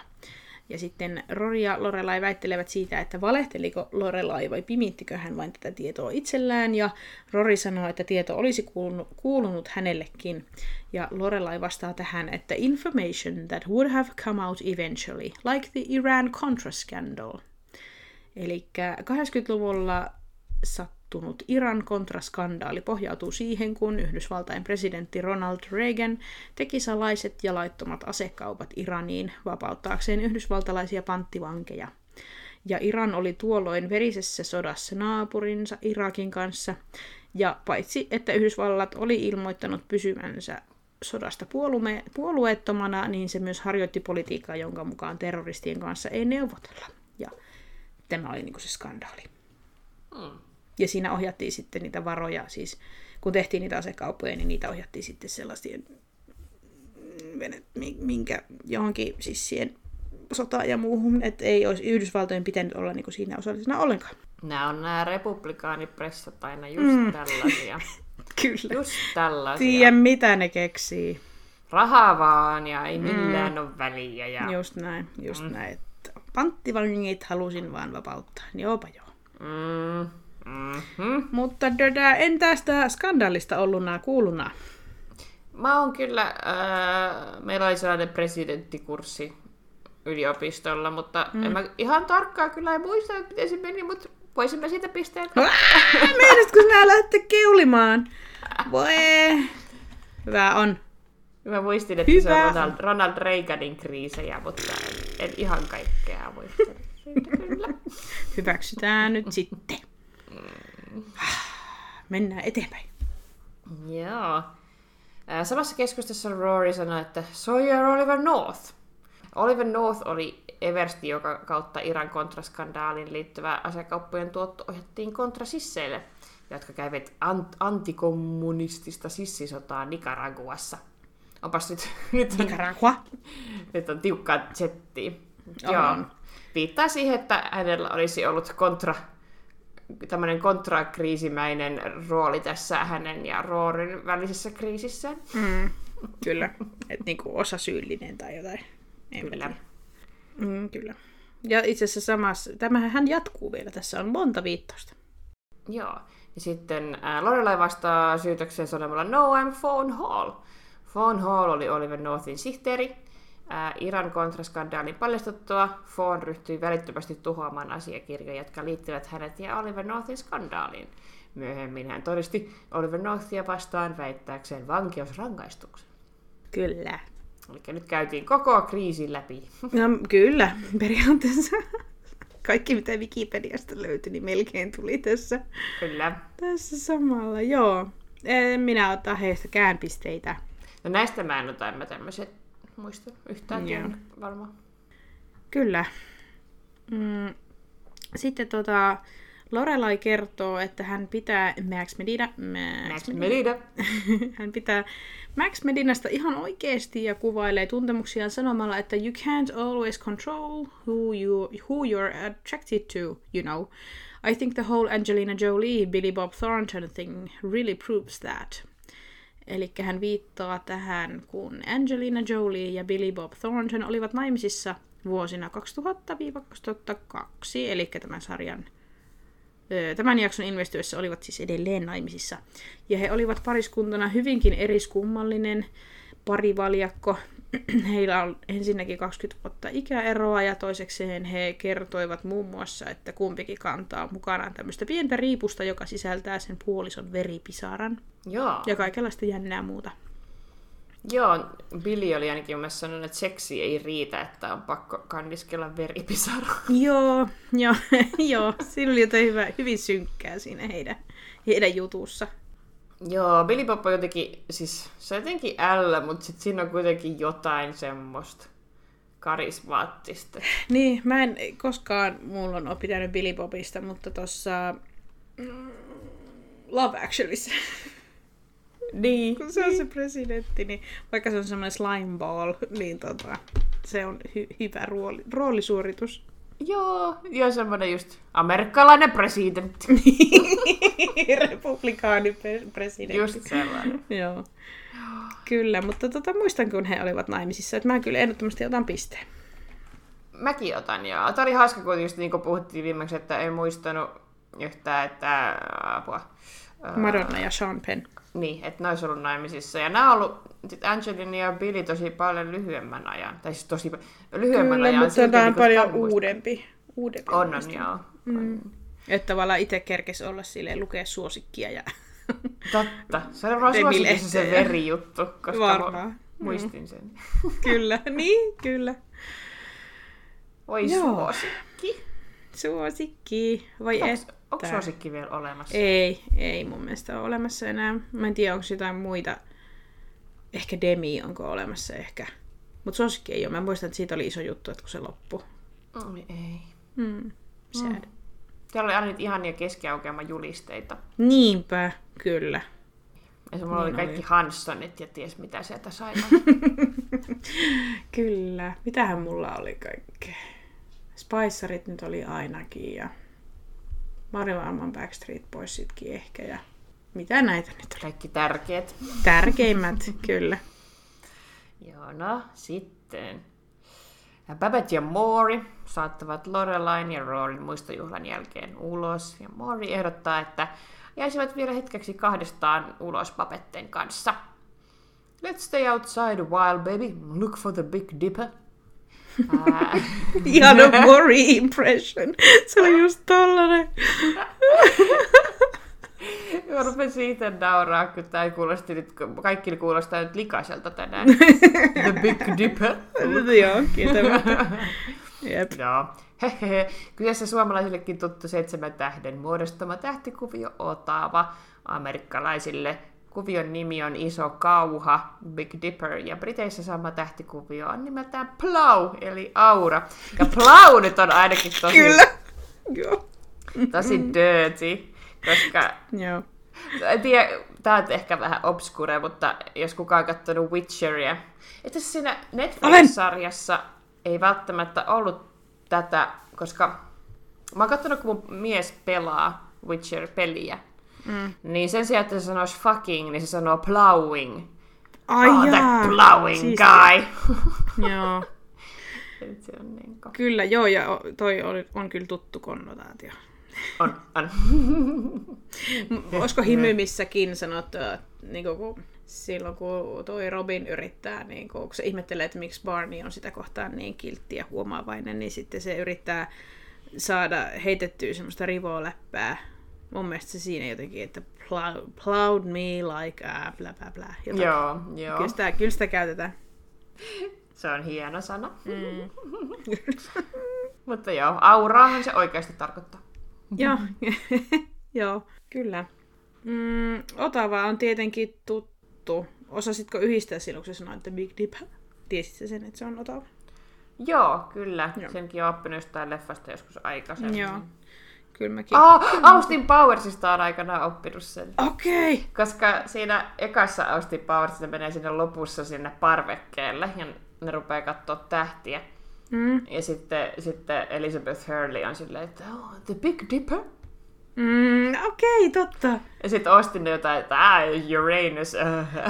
Ja sitten Rory ja Lorelai väittelevät siitä, että valehteliko Lorelai vai pimittikö hän vain tätä tietoa itsellään. Ja Rory sanoo, että tieto olisi kuulunut, kuulunut hänellekin. Ja Lorelai vastaa tähän, että information that would have come out eventually, like the Iran-Contra scandal. Eli 80-luvulla sattunut Iran kontraskandaali pohjautuu siihen, kun Yhdysvaltain presidentti Ronald Reagan teki salaiset ja laittomat asekaupat Iraniin vapauttaakseen yhdysvaltalaisia panttivankeja. Ja Iran oli tuolloin verisessä sodassa naapurinsa Irakin kanssa, ja paitsi että Yhdysvallat oli ilmoittanut pysyvänsä sodasta puolue- puolueettomana, niin se myös harjoitti politiikkaa, jonka mukaan terroristien kanssa ei neuvotella. Ja tämä oli niin se skandaali. Mm. Ja siinä ohjattiin sitten niitä varoja, siis kun tehtiin niitä asekauppoja, niin niitä ohjattiin sitten sellaisten, vene- mi- minkä johonkin siis siihen sotaan ja muuhun, että ei olisi Yhdysvaltojen pitänyt olla niin siinä osallisena ollenkaan. Nämä on nämä republikaanipressat aina just mm. tällaisia. Kyllä. Just tällaisia. Tiedä, mitä ne keksii. Rahaa vaan ja ei millään mm. ole väliä. Ja... Just näin, just mm. näin. Panttivangit halusin vaan vapauttaa. Niin Joopa joo. Mm. Mm-hmm. Mutta dödä, en tästä skandaalista olluna kuuluna. Mä oon kyllä, äh, meillä oli sellainen presidenttikurssi yliopistolla, mutta mm. en mä ihan tarkkaan kyllä en muista, että miten se meni, mutta voisimme siitä pisteen. Meinasit, kun sinä lähdette keulimaan? Voi. Hyvä on. Mä muistin, että Hyvä. se on Ronald, Ronald Reaganin kriisejä, mutta en, en ihan kaikkea muista. Hyväksytään nyt sitten. Mennään eteenpäin. Joo. Samassa keskustassa Rory sanoi, että you're Oliver North. Oliver North oli eversti, joka kautta Iran kontraskandaalin liittyvä asekauppojen tuotto ohjattiin kontrasisseille, jotka kävivät ant- antikommunistista sissisotaa Nicaraguassa. Onpas nyt, nyt, on, Nicaragua. nyt on tiukkaa settiä. Joo. Viittaa siihen, että hänellä olisi ollut kontra, tämmöinen kontrakriisimäinen rooli tässä hänen ja Roorin välisessä kriisissä. Mm, kyllä. Että niinku osa syyllinen tai jotain. En Kyllä. tiedä. Mm, kyllä. Ja itse asiassa samassa, tämähän hän jatkuu vielä, tässä on monta viittausta. Joo. Ja sitten äh, Lorelai vastaa syytökseen sanomalla No, I'm Fawn Hall. Fawn Hall oli Oliver Northin sihteeri. Iran kontraskandaalin paljastuttua Fawn ryhtyi välittömästi tuhoamaan asiakirjoja, jotka liittyvät hänet ja Oliver Northin skandaaliin. Myöhemmin hän todisti Oliver Northia vastaan väittääkseen vankeusrangaistuksen. Kyllä. Eli nyt käytiin koko kriisin läpi. No, kyllä, periaatteessa. Kaikki, mitä Wikipediasta löytyi, niin melkein tuli tässä, Kyllä. tässä samalla. Joo. En minä ottaa heistäkään pisteitä. No näistä mä en ota, en mä tämmöiset muista yhtään tiennyt varmaan. Kyllä. Mm. Sitten tota, Lorelai kertoo, että hän pitää Max Medina... Max, Max Medina. hän pitää Max Medinasta ihan oikeasti ja kuvailee tuntemuksiaan sanomalla, että you can't always control who, you, who you're attracted to, you know. I think the whole Angelina Jolie, Billy Bob Thornton thing really proves that. Eli hän viittaa tähän, kun Angelina Jolie ja Billy Bob Thornton olivat naimisissa vuosina 2000-2002, eli tämän sarjan Tämän jakson ilmestyessä olivat siis edelleen naimisissa. Ja he olivat pariskuntana hyvinkin eriskummallinen parivaljakko. Heillä on ensinnäkin 20 vuotta ikäeroa ja toisekseen he kertoivat muun muassa, että kumpikin kantaa mukanaan tämmöistä pientä riipusta, joka sisältää sen puolison veripisaran Joo. ja kaikenlaista jännää muuta. Joo, Billy oli ainakin mun mielestä sanonut, että seksi ei riitä, että on pakko kanniskella veripisara. Joo, joo, joo. Siinä oli jotain hyvä, hyvin synkkää siinä heidän, heidän jutussa. Joo, Billy Bob on jotenkin, siis se on jotenkin ällä, mutta sit siinä on kuitenkin jotain semmoista karismaattista. Niin, mä en koskaan, mulla on pitänyt Billy Bobista, mutta tuossa mm, Love Actuallyssä, Niin. kun se on se presidentti, niin vaikka se on semmoinen slime ball, niin tota, se on hy- hyvä rooli, roolisuoritus. Joo, ja semmoinen just amerikkalainen presidentti. Republikaani pre- presidentti. Just sellainen. Joo. Kyllä, mutta tota, muistan, kun he olivat naimisissa, että mä kyllä ehdottomasti otan pisteen. Mäkin otan, joo. Tämä oli hauska, kun just niin kuin puhuttiin viimeksi, että ei muistanut yhtään, että apua. Madonna ja Sean Penn. Niin, että ne olisi ollut naimisissa. Ja nämä on ollut sit Angelina ja Billy tosi paljon lyhyemmän ajan. Tai siis tosi lyhyemmän Kyllä, ajan. mutta silti tämä on niinku paljon uudempi. uudempi On, on, joo. Mm. Että tavallaan itse kerkesi olla silleen lukea suosikkia ja Totta. Se on Demi suosikissa se verijuttu, koska Varmaan. mä muistin sen. kyllä, niin, kyllä. Oi Joo. suosikki. Suosikki, vai että? Onko suosikki vielä olemassa? Ei, ei mun mielestä ole olemassa enää. Mä en tiedä, onko jotain muita. Ehkä Demi onko olemassa ehkä. Mutta suosikki ei ole. Mä muistan, että siitä oli iso juttu, että kun se loppui. Oi, ei. Mm. Sad. Mm. Siellä oli aina niitä ihania keskiaukeama julisteita. Niinpä, kyllä. Ja se mulla Niin oli kaikki oli. Hanssonit ja ties mitä sieltä sai. Kyllä. Mitähän mulla oli kaikkea? Spicerit nyt oli ainakin ja Mario Alman Backstreet Boysitkin ehkä ja mitä näitä nyt oli? kaikki tärkeät. Tärkeimmät, kyllä. Joo, no sitten. Ja Babette ja Maury saattavat Lorelain ja Roorin muistojuhlan jälkeen ulos. Ja Maury ehdottaa, että jäisivät vielä hetkeksi kahdestaan ulos Babetten kanssa. Let's stay outside a while, baby. Look for the Big Dipper. Ää, Ihana Mori impression. Se oli just tollanen. Mä rupesin siitä nauraa, kun tää kuulosti nyt, kaikki kuulostaa nyt likaiselta tänään. The Big Dipper. Joo, kiitos. Jep. Joo. Hehehe. Kyseessä suomalaisillekin tuttu seitsemän tähden muodostama tähtikuvio Otava. Amerikkalaisille kuvion nimi on Iso Kauha, Big Dipper, ja Briteissä sama tähtikuvio on nimeltään Plow, eli Aura. Ja Plow nyt on ainakin tosi, Kyllä. Joo. tosi dirty, koska Joo. en tiedä, tää on ehkä vähän obskure, mutta jos kukaan on katsonut Witcheria, että siinä Netflix-sarjassa ei välttämättä ollut tätä, koska mä oon katsonut, kun mun mies pelaa Witcher-peliä, Mm. niin sen sijaan, että se sanoisi fucking, niin se sanoo plowing. Ai oh, jaa. that plowing Siistiä. guy. Joo. Se on niin kuin... Kyllä, joo, ja toi oli, on kyllä tuttu konnotaatio. On, on. Olisiko himymissäkin sanottu, että niin kun, silloin kun toi Robin yrittää, niin kun, kun se ihmettelee, että miksi Barney on sitä kohtaan niin kiltti ja huomaavainen, niin sitten se yrittää saada heitettyä semmoista rivoa läppää. Mun mielestä se siinä jotenkin, että plow, plowed me like a bla bla bla. Jotain. Joo, joo. Kyllä sitä, kyllä sitä käytetään. Se on hieno sana. Mm. Mutta joo, auraahan se oikeasti tarkoittaa. Joo, joo, kyllä. Mm, Otava on tietenkin tuttu. Osasitko yhdistää silloin, kun sä sanoit, että Big Dip? Tiesitkö sen, että se on Otava? Joo, kyllä. Joo. Senkin on oppinut jostain leffasta joskus aikaisemmin. Joo. Kyllä mäkin. Ah, Austin Powersista on aikanaan oppinut sen. Okei. Okay. Koska siinä ekassa Austin Powersissa menee sinne lopussa sinne parvekkeelle ja ne rupeaa katsoa tähtiä. Mm. Ja sitten, sitten Elizabeth Hurley on silleen, että oh, The Big Dipper. Mm, Okei, okay, totta. Ja sitten Austin on jotain, että ah, Uranus. Uh.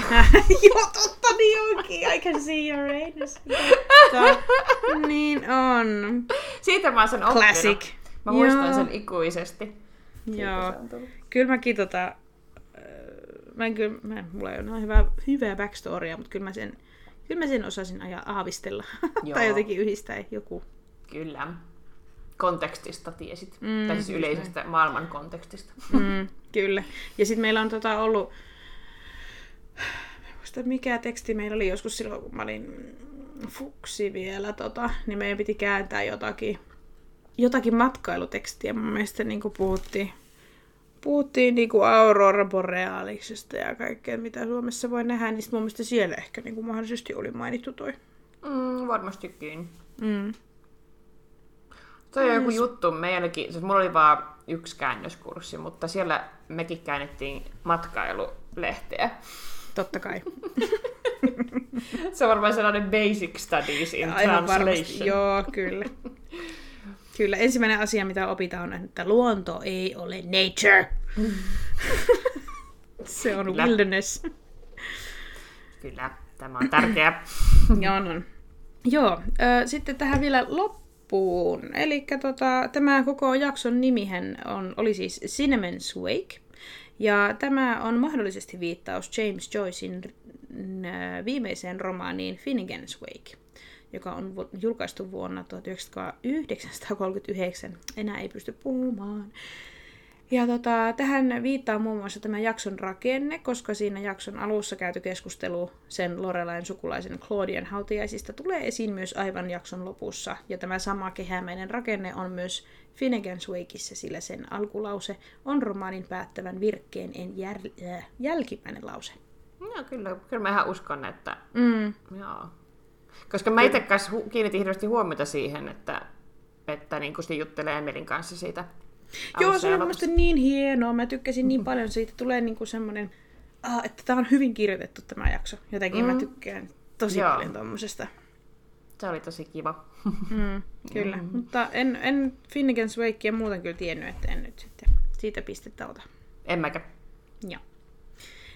Joo, totta niin onkin. I can see your anus. Totta. niin on. Siitä mä oon sen oppinut. Classic. Mä muistan Joo. sen ikuisesti. Siitä Joo. se. Kyllä mäkin tota... äh, Mä en kyllä, mä, mulla ei ole noin hyvää, hyvää backstorya, mutta kyllä mä sen, kyllä mä sen osasin ajaa aavistella. Tai jotenkin yhdistää joku. Kyllä. Kontekstista tiesit. Mm, tai siis yleisestä maailman kontekstista. Mm, kyllä. Ja sitten meillä on tota ollut... Mä muista mikä teksti meillä oli joskus silloin, kun mä olin fuksi vielä, tota, niin meidän piti kääntää jotakin, jotakin matkailutekstiä. Mun mielestä niin kuin puhuttiin, puhuttiin niin kuin Aurora Borealiksesta ja kaikkea, mitä Suomessa voi nähdä, niin mun mielestä siellä ehkä niin kuin mahdollisesti oli mainittu toi. Mm, varmastikin. Mm. Toi on joku juttu meilläkin, siis mulla oli vaan yksi käännöskurssi, mutta siellä mekin käännettiin matkailulehteä. Totta kai. Se on varmaan sellainen basic studies in Aivan translation. varmasti. Joo, kyllä. Kyllä, ensimmäinen asia, mitä opitaan, on, että luonto ei ole nature. Se on Kyllä. wilderness. Kyllä, tämä on tärkeä. Joo, on, on. Joo, ö, sitten tähän vielä loppuun. Eli tota, tämä koko jakson nimihän on, oli siis Cinnamon's Wake. Ja tämä on mahdollisesti viittaus James Joycein äh, viimeiseen romaaniin Finnegan's Wake, joka on julkaistu vuonna 1939. Enää ei pysty puhumaan. Ja tota, tähän viittaa muun muassa tämä jakson rakenne, koska siinä jakson alussa käyty keskustelu sen Lorelain sukulaisen Claudian hautajaisista tulee esiin myös aivan jakson lopussa. Ja tämä sama kehämäinen rakenne on myös Finnegan's Wakeissa, sillä sen alkulause on romaanin päättävän virkkeen en jär- äh, jälkimmäinen lause. Joo, kyllä, kyllä mä ihan uskon, että... Mm. Joo. Koska mä itse kanssa hu- kiinnitin hirveästi huomiota siihen, että, että niin kun se juttelee Emelin kanssa siitä Joo, se on musta niin hienoa. Mä tykkäsin niin paljon siitä. Tulee niinku semmonen, ah, että tää on hyvin kirjoitettu tämä jakso. Jotenkin mm. mä tykkään tosi Joo. paljon tommosesta. Se oli tosi kiva. Mm, kyllä, mm. mutta en, en Finnegan's Wakea muuten kyllä tiennyt, että en nyt sitten siitä pistettä ota. En mäkä. Joo.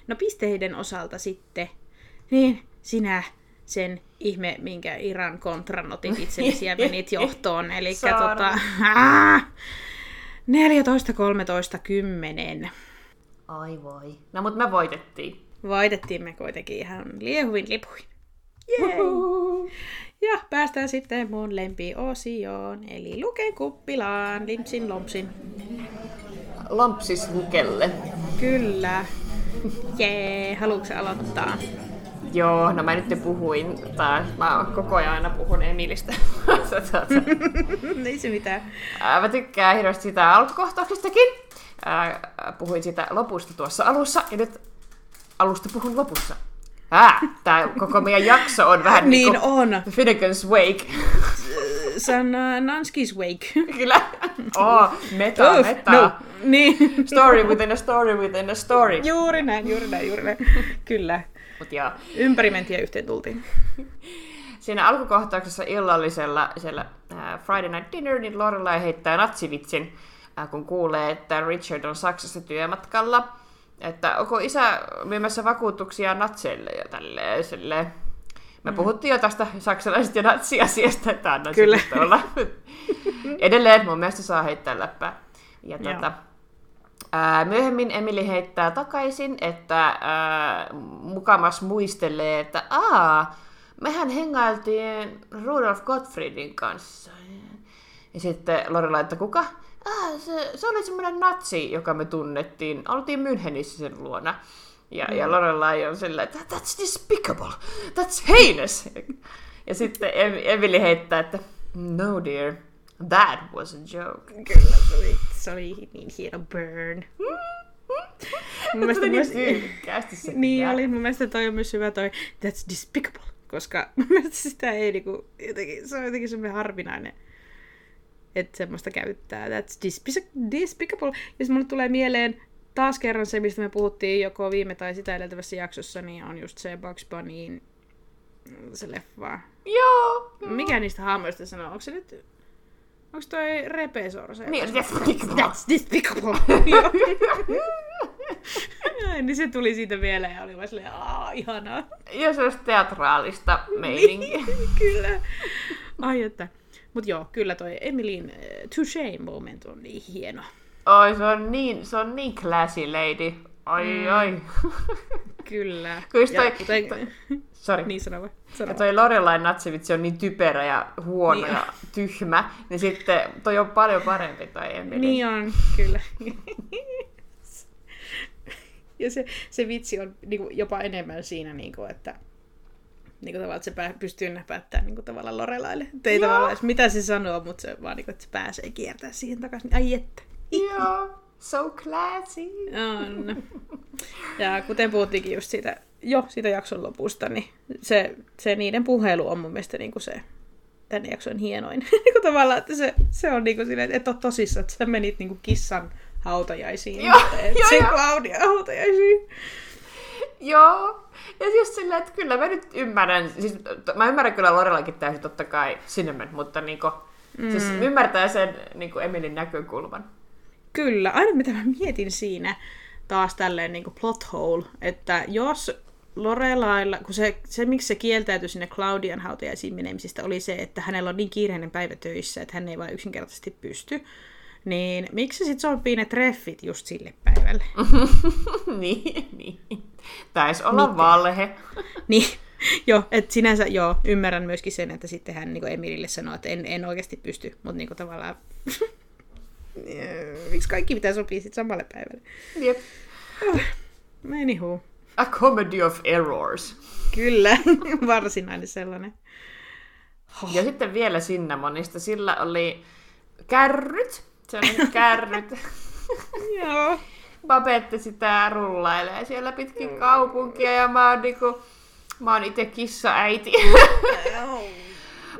No pisteiden osalta sitten, niin sinä sen ihme, minkä Iran kontranotit itsellesi ja menit johtoon. Eli tota, aah, 14, 13, 10. Ai voi. No mut me voitettiin. Voitettiin me kuitenkin ihan liehuvin lipuin. Jee! Ja päästään sitten mun lempiosioon, eli luken kuppilaan, limpsin lompsin. Lampsis lukelle. Kyllä. Jee, haluatko aloittaa? Joo, no mä nyt puhuin taas. Mä koko ajan aina puhun Emilistä. Ei se mitään. Ää, Mä tykkään hirveästi sitä alkukohtauksestakin. Puhuin sitä lopusta tuossa alussa ja nyt alusta puhun lopussa. Ää, tää koko meidän jakso on vähän Niin niin kuin on. Finnegan's Wake. Se on uh, Nanski's Wake. Kyllä. Oh, meta, Uff, meta. no, niin. Story within a story within a story. Juuri näin, juuri näin, juuri näin. Kyllä. Mut joo. Ympäri mentiin ja yhteen tultiin. Siinä alkukohtauksessa illallisella siellä äh, Friday Night Dinner, niin Lorelai heittää natsivitsin, äh, kun kuulee, että Richard on Saksassa työmatkalla. Että onko isä myymässä vakuutuksia natseille ja tälleen silleen. Me mm. puhuttiin jo tästä saksalaisesta ja natsiasiasta, että Kyllä. Olla. Edelleen mun mielestä saa heittää läppää. Ja Joo. Ää, myöhemmin Emily heittää takaisin, että ää, mukamas muistelee, että aa, mehän hengailtiin Rudolf Gottfriedin kanssa. Ja sitten Lorelai, että kuka? Ah, se, se oli semmoinen natsi, joka me tunnettiin. Oltiin Münchenissä sen luona. Ja, mm. ja Lorelai on silleen, että that's despicable, that's heinous. Ja sitten Em- Emily heittää, että no dear, that was a joke. Kyllä, se oli, se oli niin hieno burn. Mun mielestä Tuli myös, niin se niin pitää. oli, mun mielestä toi on myös hyvä toi That's despicable, koska mun mielestä sitä ei niinku, jotenkin, se on jotenkin semmoinen harvinainen, että semmoista käyttää. That's despic- despicable. Ja mulle tulee mieleen taas kerran se, mistä me puhuttiin joko viime tai sitä edeltävässä jaksossa, niin on just se Bugs Bunnyin se leffa. Joo. Mikä niistä haamoista sanoo? Onko se nyt... Onko toi Repesor se? Niin. That's despicable. Niin se tuli siitä vielä ja oli vaan silleen, aah, ihanaa. Ja se olisi teatraalista meininkiä. kyllä. Ai että. Mut joo, kyllä toi Emilin äh, touche moment on niin hieno. Oi, se on niin, se on niin classy lady. Ai, mm. ai. Kyllä. Kun Ja toi, kuten- toi, sorry. Niin sano vaan. Sano Ja toi Lorelain natsivitsi on niin typerä ja huono Niin. ja tyhmä, niin sitten toi on paljon parempi toi Emily. Niin on, kyllä. ja se, se vitsi on niin kuin, jopa enemmän siinä, niin kuin, että niin kuin tavallaan, että se pää, pystyy näpättämään niin kuin, tavallaan Lorelaille. Että ei Joo. tavallaan mitä se sanoo, mutta se vaan, niin kuin, että se pääsee kiertää siihen takaisin. Ai että. Joo, so classy. On. Ja kuten puhuttiinkin just siitä, jo siitä jakson lopusta, niin se, se niiden puhelu on mun mielestä niin kuin se tämän jakson hienoin. niin kuin tavallaan, että se, se on niin kuin silleen, että et ole tosissaan, että sä menit niin kuin kissan hautajaisiin. Joo, joo, se joo. Claudia hautajaisiin. Joo. Ja just silleen, että kyllä mä nyt ymmärrän, siis mä ymmärrän kyllä Lorellakin täysin totta kai Cinnamon, mutta niinku, mm. siis ymmärtää sen niinku Emilin näkökulman. Kyllä, aina mitä mä mietin siinä taas tälleen niin kuin plot hole, että jos Lorelailla, kun se, se miksi se kieltäytyi sinne Claudian hautajaisiin menemisistä, oli se, että hänellä on niin kiireinen päivä töissä, että hän ei vaan yksinkertaisesti pysty. Niin miksi sit sopii ne treffit just sille päivälle? niin, niin. Taisi olla Miten? valhe. niin, joo, että sinänsä joo, ymmärrän myöskin sen, että sitten hän niin Emilille sanoo, että en, en oikeasti pysty, mutta niin tavallaan miksi kaikki pitää sopia sitten samalle päivälle? Jep. Anywho. A comedy of errors. Kyllä, varsinainen sellainen. Ja sitten vielä Cinnamonista, sillä oli kärryt. Se oli kärryt. Joo. Babette sitä rullailee siellä pitkin kaupunkia ja mä oon niinku, mä oon itse kissa-äiti.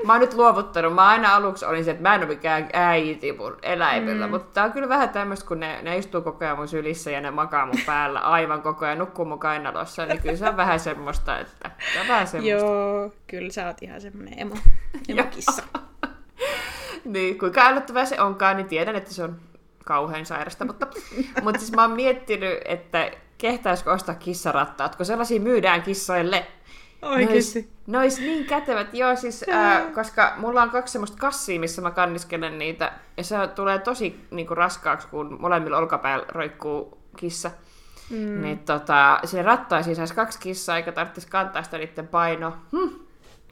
mä oon nyt luovuttanut. Mä aina aluksi olin se, että mä en ole mikään äiti mun eläimellä, mm. mutta tää on kyllä vähän tämmöistä, kun ne, ne istuu koko ajan mun sylissä ja ne makaa mun päällä aivan koko ajan, nukkuu mun kainalossa, niin kyllä se on vähän semmoista, että on vähän semmoista. Joo, kyllä sä oot ihan semmonen emo, emokissa. niin, kuinka älyttävää se onkaan, niin tiedän, että se on kauhean sairasta, mutta, mutta siis mä oon miettinyt, että kehtäisikö ostaa kissarattaat, kun sellaisia myydään kissoille. Oikeesti. Ne ois niin kätevät, joo siis, ää, koska mulla on kaksi semmoista kassia, missä mä kanniskelen niitä, ja se tulee tosi niinku, raskaaksi, kun molemmilla olkapäällä roikkuu kissa. Mm. Niin tota, sinne rattaisiin saisi kaksi kissaa, eikä tarvitsisi kantaa sitä niiden painoa. Hm.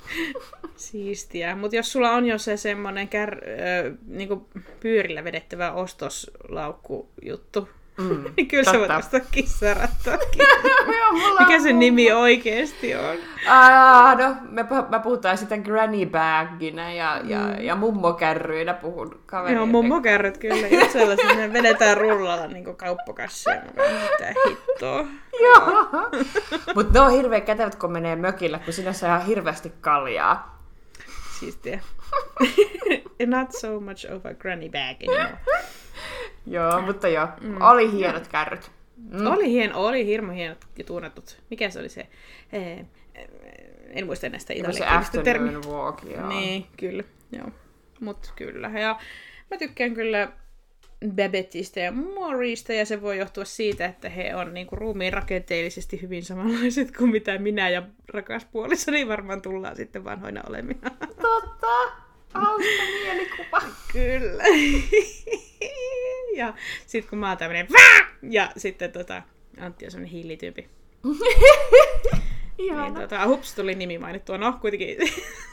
Siistiä. Mutta jos sulla on jo se semmonen kär, ö, niinku pyörillä vedettävä ostoslaukku juttu, mm, niin kyllä sä voit totta. ostaa kissarattaakin. Joo, mulla Mikä sen nimi oikeesti on? Ah, no, me, me puhutaan sitä granny bagina ja, ja, mm. ja mummokärryinä puhun kavereille. Joo, mummokärryt kyllä. Just sellaisia, ne vedetään rullalla niinku kauppakassia. Mitä hittoa. Joo. Mutta ne on hirveän kätevät, kun menee mökillä, kun sinä saa hirveästi kaljaa. Siistiä. Not so much of a granny bag anymore. Joo, mutta joo, mm. oli hienot kärryt. Mm. Oli hieno, oli hirmu hienot ja tunnetut. Mikä se oli se? Eh, en muista enää sitä Se italiakielistä termiä. afternoon walk, joo. Niin, kyllä. Joo. Mut kyllä. Ja mä tykkään kyllä Babettista ja Maurista, ja se voi johtua siitä, että he on niinku ruumiin rakenteellisesti hyvin samanlaiset kuin mitä minä ja rakas puolisoni varmaan tullaan sitten vanhoina olemina. Totta. Hauska mielikuva. Kyllä. ja sitten kun mä oon tämmönen "Vää!" ja sitten tota, Antti on semmonen hiilityypi. Ihana. Niin, tota, hups, tuli nimi mainittua. No, kuitenkin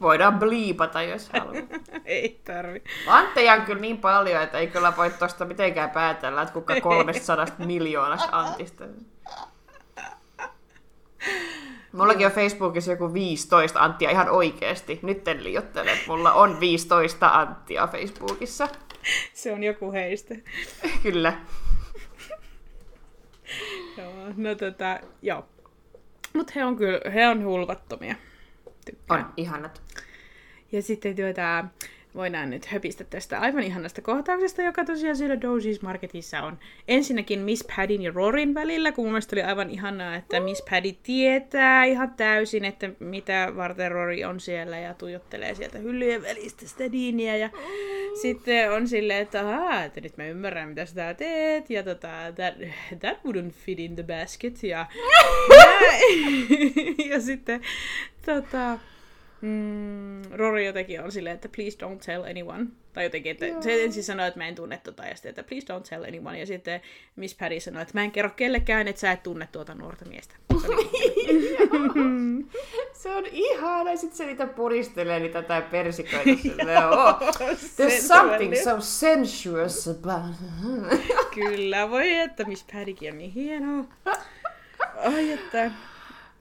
Voidaan bliipata, jos haluaa. ei tarvi. Antteja on kyllä niin paljon, että ei kyllä voi tuosta mitenkään päätellä, että kuka 300 miljoonasta Antista. Mullakin on Facebookissa joku 15 Anttia ihan oikeesti. Nyt en liioittele, että mulla on 15 Anttia Facebookissa. Se on joku heistä. Kyllä. Joo, no tota, joo. Mut he on kyllä, he on hulvattomia. Tykkään. On ihanat. Ja sitten tuota, voidaan nyt höpistä tästä aivan ihanasta kohtauksesta, joka tosiaan siellä Dozies Marketissa on. Ensinnäkin Miss Paddyn ja Rorin välillä, kun mun mielestä oli aivan ihanaa, että Miss Paddy tietää ihan täysin, että mitä varten Rory on siellä ja tuijottelee sieltä hyllyjen välistä sitä diiniä. Ja sitten on silleen, että, ahaa, että nyt mä ymmärrän, mitä sä teet, ja tota, that, that wouldn't fit in the basket, ja, ja sitten tota, Mm, Rory jotenkin on silleen, että please don't tell anyone. Tai jotenkin, että Joo. se ensin sanoi, että mä en tunne tota, ja sitten, että please don't tell anyone. Ja sitten Miss Paddy sanoi, että mä en kerro kellekään, että sä et tunne tuota nuorta miestä. Se on ihana. Ja sitten se niitä puristelee niitä tai persikoita. Silleen, oh, there's something so sensuous about... Kyllä, voi että Miss Paddykin on niin hienoa. Ai että...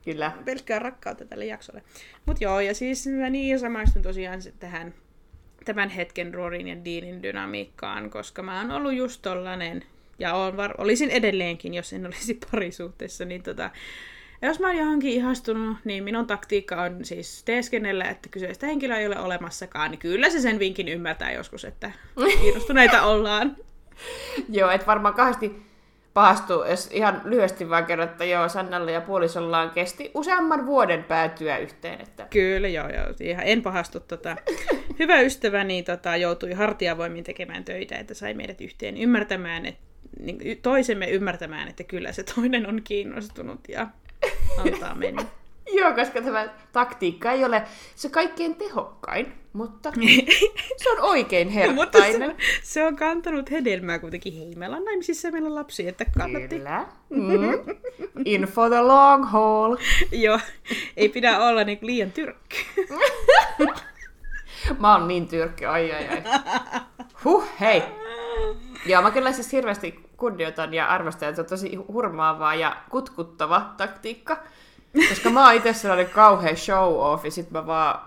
Kyllä. Pelkkää rakkautta tälle jaksolle. Mut joo, ja siis mä niin samaistun tosiaan tähän tämän hetken Rorin ja Deanin dynamiikkaan, koska mä oon ollut just tollanen, ja on var- olisin edelleenkin, jos en olisi parisuhteessa, niin tota, jos mä oon johonkin ihastunut, niin minun taktiikka on siis teeskennellä, että kyseistä henkilöä ei ole olemassakaan, niin kyllä se sen vinkin ymmärtää joskus, että kiinnostuneita ollaan. joo, et varmaan kahdesti pahastu, jos ihan lyhyesti vaan kerron, että joo, Sannalla ja puolisollaan kesti useamman vuoden päätyä yhteen. Että... Kyllä, joo, joo. Ihan en pahastu. Tota. Hyvä ystäväni tota, joutui hartiavoimin tekemään töitä, että sai meidät yhteen ymmärtämään, että niin, toisemme ymmärtämään, että kyllä se toinen on kiinnostunut ja antaa mennä. Joo, koska tämä taktiikka ei ole se kaikkein tehokkain, mutta se on oikein herttainen. se, se on kantanut hedelmää kuitenkin. Hei, meillä on naimisissa ja meillä on lapsi, että kannatti. Kyllä. Mm. In for the long haul. Joo, ei pidä olla niin liian tyrkky. mä oon niin tyrkky, ai ai ai. Huh, hei. Joo, mä kyllä siis hirveästi kunnioitan ja arvostan, että se on tosi hurmaavaa ja kutkuttava taktiikka. Koska mä oon itse sellainen kauhean show off, ja sit mä vaan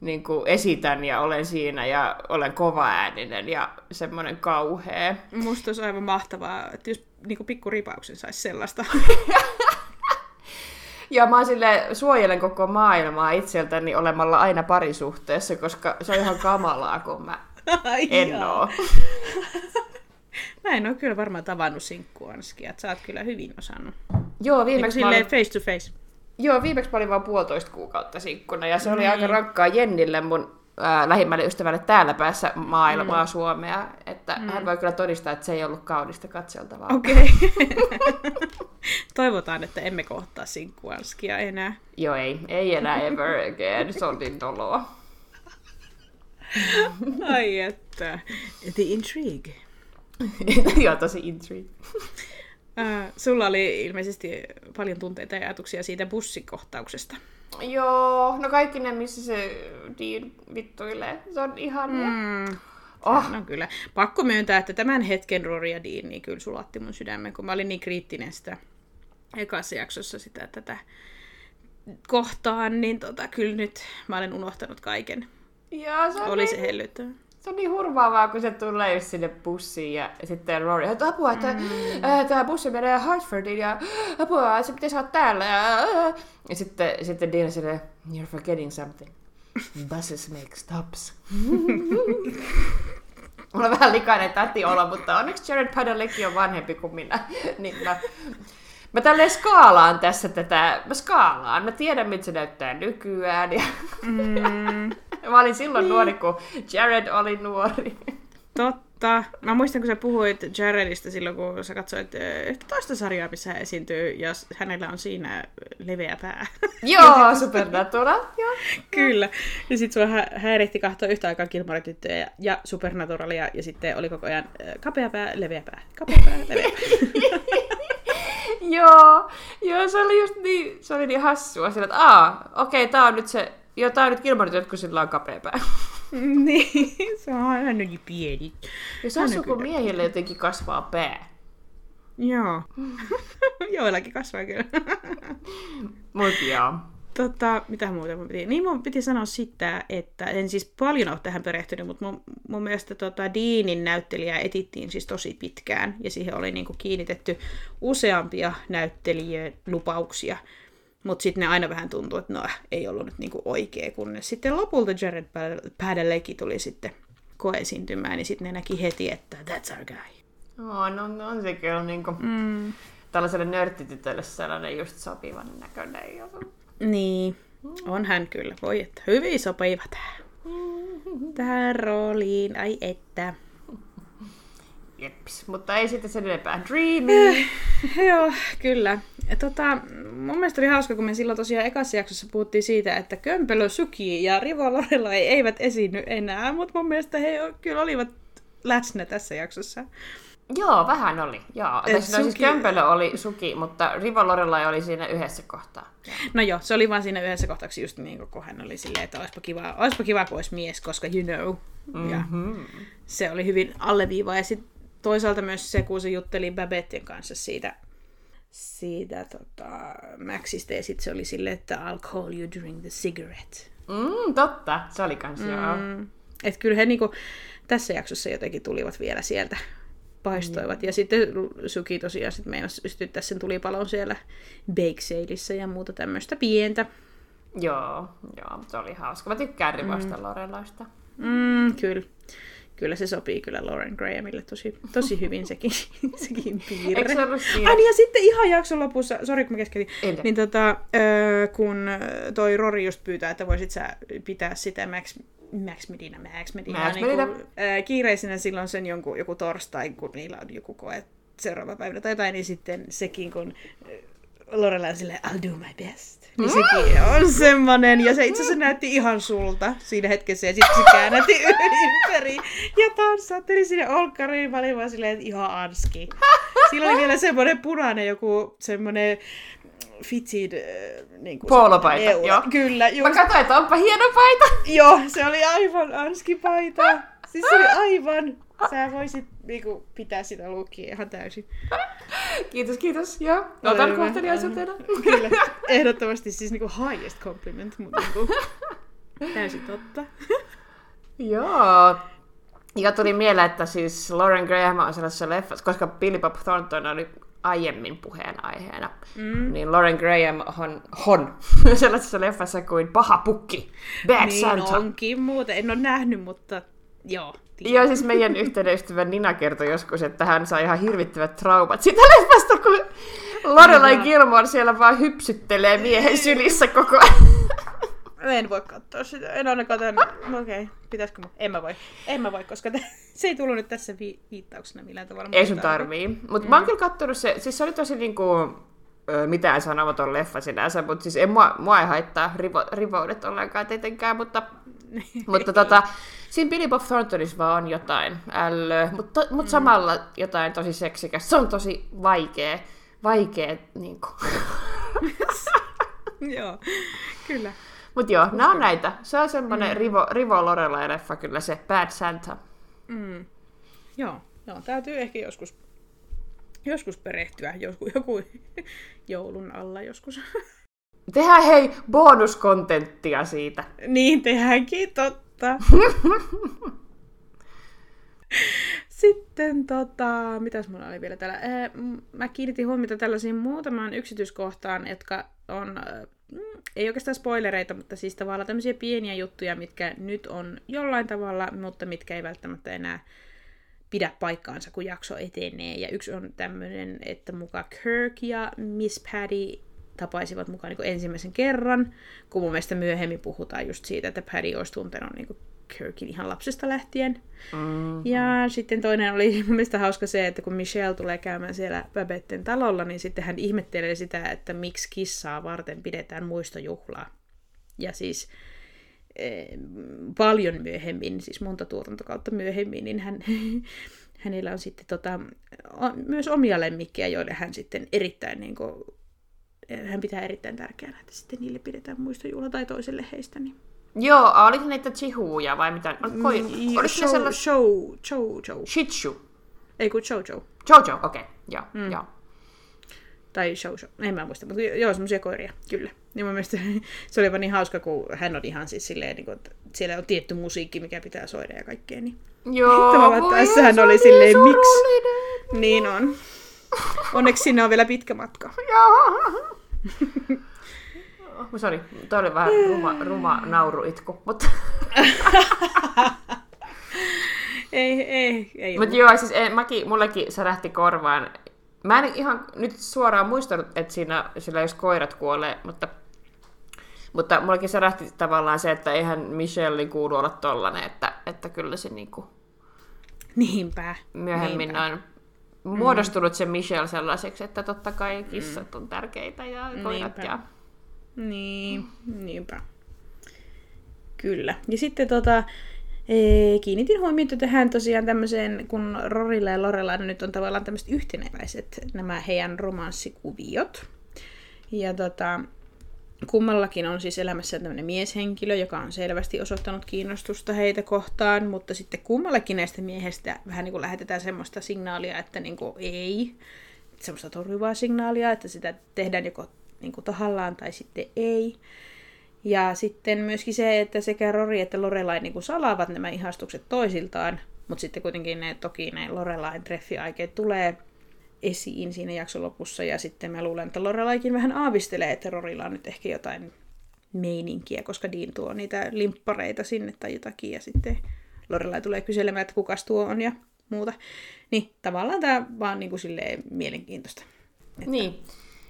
niin kuin esitän ja olen siinä ja olen kova ääninen ja semmoinen kauhea. Musta olisi aivan mahtavaa, että jos niin pikkuripauksen saisi sellaista. ja mä sille suojelen koko maailmaa itseltäni olemalla aina parisuhteessa, koska se on ihan kamalaa, kun mä en oo. Mä en ole kyllä varmaan tavannut sinkkuanskia, että sä oot kyllä hyvin osannut. Joo, viimeksi niin mä olin... face to face. Joo, viimeksi mä olin vaan puolitoista kuukautta sinkkuna ja se oli aika niin. rankkaa Jennille, mun ää, lähimmälle ystävälle täällä päässä maailmaa, mm. Suomea, että mm. hän voi kyllä todistaa, että se ei ollut kaunista katseltavaa. Okei. Okay. Toivotaan, että emme kohtaa sinkkuanskia enää. Joo, ei. Ei enää ever again. Se on niin noloa. Ai että. The intrigue. Joo, tosi intrigue. Äh, sulla oli ilmeisesti paljon tunteita ja ajatuksia siitä bussikohtauksesta. Joo, no kaikki ne, missä se Dean vittuilee. Se on ihan... Mm. Oh. No kyllä. Pakko myöntää, että tämän hetken Rory ja Dean niin kyllä sulatti mun sydämen, kun mä olin niin kriittinen sitä ekassa jaksossa sitä tätä kohtaan, niin tota, kyllä nyt mä olen unohtanut kaiken. Joo, se oli niin... se hellyttävä se on niin hurmaavaa, kun se tulee just sinne bussiin ja sitten Rory, että apua, että mm. äh, tämä bussi menee Hartfordiin ja apua, se pitäisi olla täällä. Ja, äh. ja sitten, sitten Dina sille, you're forgetting something. Buses make stops. Mulla on vähän likainen täti olla, mutta onneksi Jared Padalecki on vanhempi kuin minä. niin mä, mä tälleen skaalaan tässä tätä, mä skaalaan, mä tiedän miltä se näyttää nykyään. Ja mm. Mä olin silloin niin. nuori, kun Jared oli nuori. Totta. Mä muistan, kun sä puhuit Jaredista silloin, kun sä katsoit yhtä toista sarjaa, missä hän esiintyy, ja hänellä on siinä leveä pää. Joo, Supernatural. Joo. Kyllä. Ja sit sua hä- häiritti kahtoa yhtä aikaa Kilmarityttöjä ja, ja Supernaturalia, ja sitten oli koko ajan kapea pää, leveä pää, kapea pää, leveä pää. joo, joo, se oli just niin, se oli niin hassua, sillä, että aa, okei, okay, tää on nyt se ja tää on nyt Gilmore kun sillä on kapea pää. niin, se on aina niin pieni. Ja se on kun miehille jotenkin kasvaa pää. Joo. Joillakin kasvaa kyllä. Mut joo. Tota, mitä muuta mun piti? Niin mun piti sanoa sitä, että en siis paljon ole tähän perehtynyt, mutta mun, mun mielestä tota Deanin näyttelijää etittiin siis tosi pitkään, ja siihen oli niinku kiinnitetty useampia näyttelijän lupauksia. Mutta sitten ne aina vähän tuntuu, että no ei ollut nyt niinku oikea, kunnes sitten lopulta Jared Padalecki tuli sitten koesiintymään, niin sitten ne näki heti, että that's our guy. Oh, no, no on se kyllä niinku, mm. tällaiselle nörttitytölle sellainen just sopivan näköinen. Niin, on hän kyllä. Voi että hyvin sopiva tähän. Tähän rooliin, ai että. Jeps, mutta ei sitten sen enempää. Dreamy! Joo, kyllä. Tota, mun mielestä oli hauska, kun me silloin tosiaan ekassa jaksossa puhuttiin siitä, että Kömpelö Suki ja Rivo Lorella eivät esiinny enää, mutta mun mielestä he kyllä olivat läsnä tässä jaksossa. Joo, vähän oli. Joo. Et Et siis, no, siis Suki- Kömpelö oli Suki, mutta Rivo Lorelai oli siinä yhdessä kohtaa. No joo, se oli vaan siinä yhdessä kohtaksi just niin kun hän oli silleen, että olisipa kiva, olisipa kiva kun olisi mies, koska you know. Ja Mm-hmm. se oli hyvin alleviiva. Ja sitten toisaalta myös se, kun se jutteli Babetten kanssa siitä, siitä tota, Maxista, ja sitten se oli silleen, että I'll call you during the cigarette. Mm, totta, se oli kans, mm. joo. Mm. Et kyllä he niinku, tässä jaksossa jotenkin tulivat vielä sieltä, paistoivat. Ja sitten Suki tosiaan sit meinasi sytyttää sen tulipalon siellä bake saleissa ja muuta tämmöistä pientä. Joo, joo, se oli hauska. Mä tykkään Rivosta mm. Lorelaista. Mm, kyllä. Kyllä se sopii kyllä Lauren Grahamille tosi, tosi hyvin sekin, sekin piirre. Eikö se ollut siinä? Ai niin, ja sitten ihan jakson lopussa, sori kun mä keskeytin, niin tota, kun toi Rory just pyytää, että voisit sä pitää sitä Max, Max Medina, Max Medina, Max niin Medina. Kuin, ö, kiireisenä silloin sen jonkun, joku torstai, kun niillä on joku koe seuraava päivä tai jotain, niin sitten sekin, kun Lorella on silleen, I'll do my best. Niin sekin on semmonen, ja se itse asiassa näytti ihan sulta siinä hetkessä, ja sitten se käännätti ympäri ja tanssatteli sinne olkkariin, mä olin vaan silleen, että ihan anski. Sillä oli vielä semmoinen punainen joku semmoinen fitted äh, niin kuin Poolopaita, joo. Kyllä, Mä just. katsoin, että onpa hieno paita. Joo, se oli aivan anskipaita. Siis se oli aivan. Sä voisit niinku, pitää sitä lukkia ihan täysin. Kiitos, kiitos. Joo, otan kohteliaisuutena. Kyllä, ehdottomasti siis niinku highest compliment, mutta niinku, täysin totta. Joo. Ja tuli mieleen, että siis Lauren Graham on sellaisessa leffassa, koska Billy Bob Thornton oli aiemmin puheenaiheena, mm. niin Lauren Graham on, on sellaisessa leffassa kuin Paha pukki, Bad Niin Santa. onkin muuten. En ole nähnyt, mutta joo. Joo, siis meidän yhteinen ystävä Nina kertoi joskus, että hän sai ihan hirvittävät traumat siitä leffasta, kun Lorelai. Gilmore siellä vaan hypsyttelee miehen sylissä koko ajan. En voi katsoa sitä. En ainakaan tämän... No Okei, okay. pitäisikö mun? En mä voi. En mä voi, koska tä- se ei tullut nyt tässä vi- viittauksena millään tavalla. Ei sun tarvii. Mutta mm. mä oon kyllä kattonut se, siis se oli tosi niinku, mitään sanomaton leffa sinänsä, mutta siis ei mua, mua ei haittaa rivo, rivoudet ollenkaan tietenkään, mutta, mutta tota, siinä Billy Bob Thorntonissa vaan on jotain ällöä, mutta, mutta mm. samalla jotain tosi seksikästä. Se on tosi vaikea, vaikea niinku. Joo, kyllä. Mutta joo, nämä on näitä. Se on semmoinen mm. Rivo, Rivo Lorelai-leffa kyllä se Bad Santa. Mm. Joo, joo, täytyy ehkä joskus, joskus perehtyä, joku, joku joulun alla joskus. Tehdään hei bonuskontenttia siitä. niin tehdäänkin, totta. Sitten tota, mitäs mulla oli vielä täällä? Ää, m- Mä kiinnitin huomiota tällaisiin muutamaan yksityiskohtaan, jotka on, äh, mm, ei oikeastaan spoilereita, mutta siis tavallaan tämmöisiä pieniä juttuja, mitkä nyt on jollain tavalla, mutta mitkä ei välttämättä enää pidä paikkaansa, kun jakso etenee. Ja yksi on tämmöinen, että muka Kirk ja Miss Patty tapaisivat mukaan niin ensimmäisen kerran, kun mun mielestä myöhemmin puhutaan just siitä, että Patty olisi tuntenut niin Kirkin ihan lapsesta lähtien. Mm. Ja sitten toinen oli mun mielestä hauska se, että kun Michelle tulee käymään siellä Babetten talolla, niin sitten hän ihmettelee sitä, että miksi kissaa varten pidetään muistojuhlaa. Ja siis eh, paljon myöhemmin, siis monta tuotantokautta myöhemmin, niin hän, hänellä on sitten tota, on myös omia lemmikkejä, joille hän sitten erittäin niin kuin, hän pitää erittäin tärkeänä, että sitten niille pidetään muistojuhla tai toiselle heistä. Niin. Joo, oliko niitä chihuja vai mitä? Koi, Mm, oliko ne show, sellaisia? show, show, show. Shih Tzu. Ei kun Jojo. Jojo, okei. Okay. Joo, mm. joo. Tai show show. En mä muista, mutta joo, semmoisia koiria, kyllä. Niin mun mielestä se oli vaan niin hauska, kun hän on ihan siis silleen, niin kuin, että siellä on tietty musiikki, mikä pitää soida ja kaikkea. Niin, Joo, Tavallaan voi tässä hän oli silleen, niin miksi? niin on. Onneksi sinne on vielä pitkä matka. Joo. Oh, Sori, toi oli vähän ruma, ruma nauruitku, mutta, Ei, ei, ei. mutta joo, siis ei, mäkin, mullekin särähti korvaan. Mä en ihan nyt suoraan muistanut, että siinä, sillä jos koirat kuolee, mutta, mutta mullekin särähti tavallaan se, että eihän Michelle kuulu olla tollanen, että, että kyllä se niinku Niinpä. myöhemmin Niinpä. On muodostunut se Michelle sellaiseksi, että totta kai kissat on tärkeitä ja koirat Niinpä. ja... Niin, niinpä. Kyllä. Ja sitten tota, Ee, kiinnitin huomiota tähän tosiaan tämmöiseen, kun Rorilla ja Lorella nyt on tavallaan tämmöiset yhteneväiset nämä heidän romanssikuviot. Ja tota, kummallakin on siis elämässä tämmöinen mieshenkilö, joka on selvästi osoittanut kiinnostusta heitä kohtaan, mutta sitten kummallakin näistä miehistä vähän niin kuin lähetetään semmoista signaalia, että niin kuin ei, semmoista torjuvaa signaalia, että sitä tehdään joko niin kuin tahallaan tai sitten ei. Ja sitten myöskin se, että sekä Rory että Lorelai niin kuin salaavat nämä ihastukset toisiltaan, mutta sitten kuitenkin ne, toki ne Lorelain treffiaikeet tulee esiin siinä jakson lopussa, ja sitten mä luulen, että Lorelaikin vähän aavistelee, että Rorilla on nyt ehkä jotain meininkiä, koska Dean tuo niitä limppareita sinne tai jotakin, ja sitten Lorelai tulee kyselemään, että kukas tuo on ja muuta. Niin tavallaan tämä vaan niin kuin silleen mielenkiintoista. Että... Niin,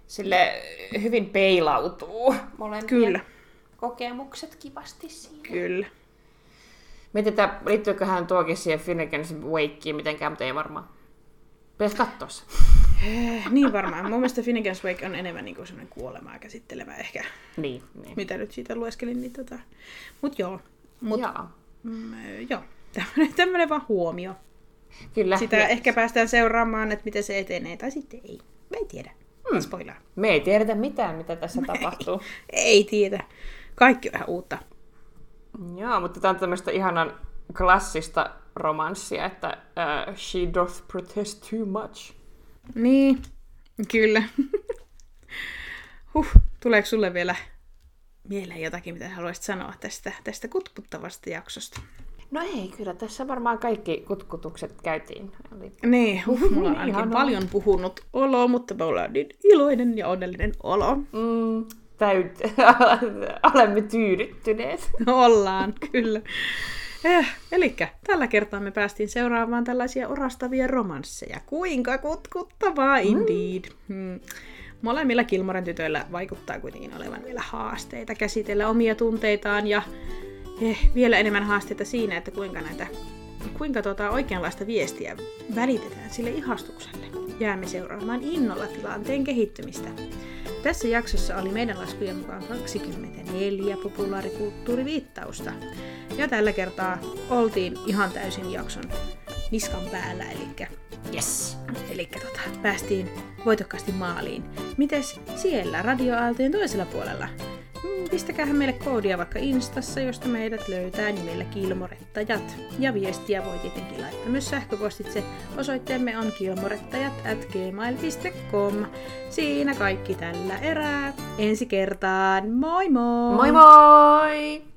sille hyvin peilautuu molempien Kyllä. kokemukset kivasti siinä. Kyllä. Mietitään, liittyyköhän tuokin siihen Finnegan's Wakeen mitenkään, mutta ei varmaan. Pitäisi katsoa se. Eh, niin varmaan. Mun mielestä Finnegan's Wake on enemmän niin semmoinen kuolemaa käsittelevä ehkä. Niin, niin. Mitä nyt siitä lueskelin. Niin tota... Mut joo. Mut, Jaa. mm, joo. Tämmönen, tämmönen vaan huomio. Kyllä. Sitä ja ehkä päästään seuraamaan, että miten se etenee, tai sitten ei. Me ei tiedä. Hmm. Spoilaa. Me ei tiedetä mitään, mitä tässä tapahtuu. Ei tiedä. Kaikki on vähän uutta. Joo, mutta tämä on tämmöistä ihanan klassista romanssia, että uh, she doth protest too much. Niin, kyllä. huh, tuleeko sulle vielä mieleen jotakin, mitä haluaisit sanoa tästä, tästä kutkuttavasta jaksosta? No ei, kyllä tässä varmaan kaikki kutkutukset käytiin. Eli... Niin, huh, mulla on ainakin Ihanaa. paljon puhunut olo, mutta me ollaan niin iloinen ja onnellinen olo. Mm, täyt... olemme tyydyttyneet. Ollaan, kyllä. Eh, Eli tällä kertaa me päästiin seuraamaan tällaisia orastavia romansseja. Kuinka kutkuttavaa, indeed. Hmm. Molemmilla Kilmoren tytöillä vaikuttaa kuitenkin olevan vielä haasteita käsitellä omia tunteitaan ja eh, vielä enemmän haasteita siinä, että kuinka näitä kuinka tuota oikeanlaista viestiä välitetään sille ihastukselle. Jäämme seuraamaan innolla tilanteen kehittymistä. Tässä jaksossa oli meidän laskujen mukaan 24 populaarikulttuuriviittausta. Ja tällä kertaa oltiin ihan täysin jakson niskan päällä, eli, Yes. eli tota, päästiin voitokkaasti maaliin. Mites siellä radioaaltojen toisella puolella? Hmm, Pistäkäähän meille koodia vaikka Instassa, josta meidät löytää nimellä Kilmorettajat. Ja viestiä voi tietenkin laittaa myös sähköpostitse. Osoitteemme on kilmorettajat at gmail.com. Siinä kaikki tällä erää. Ensi kertaan. Moi moi! Moi moi!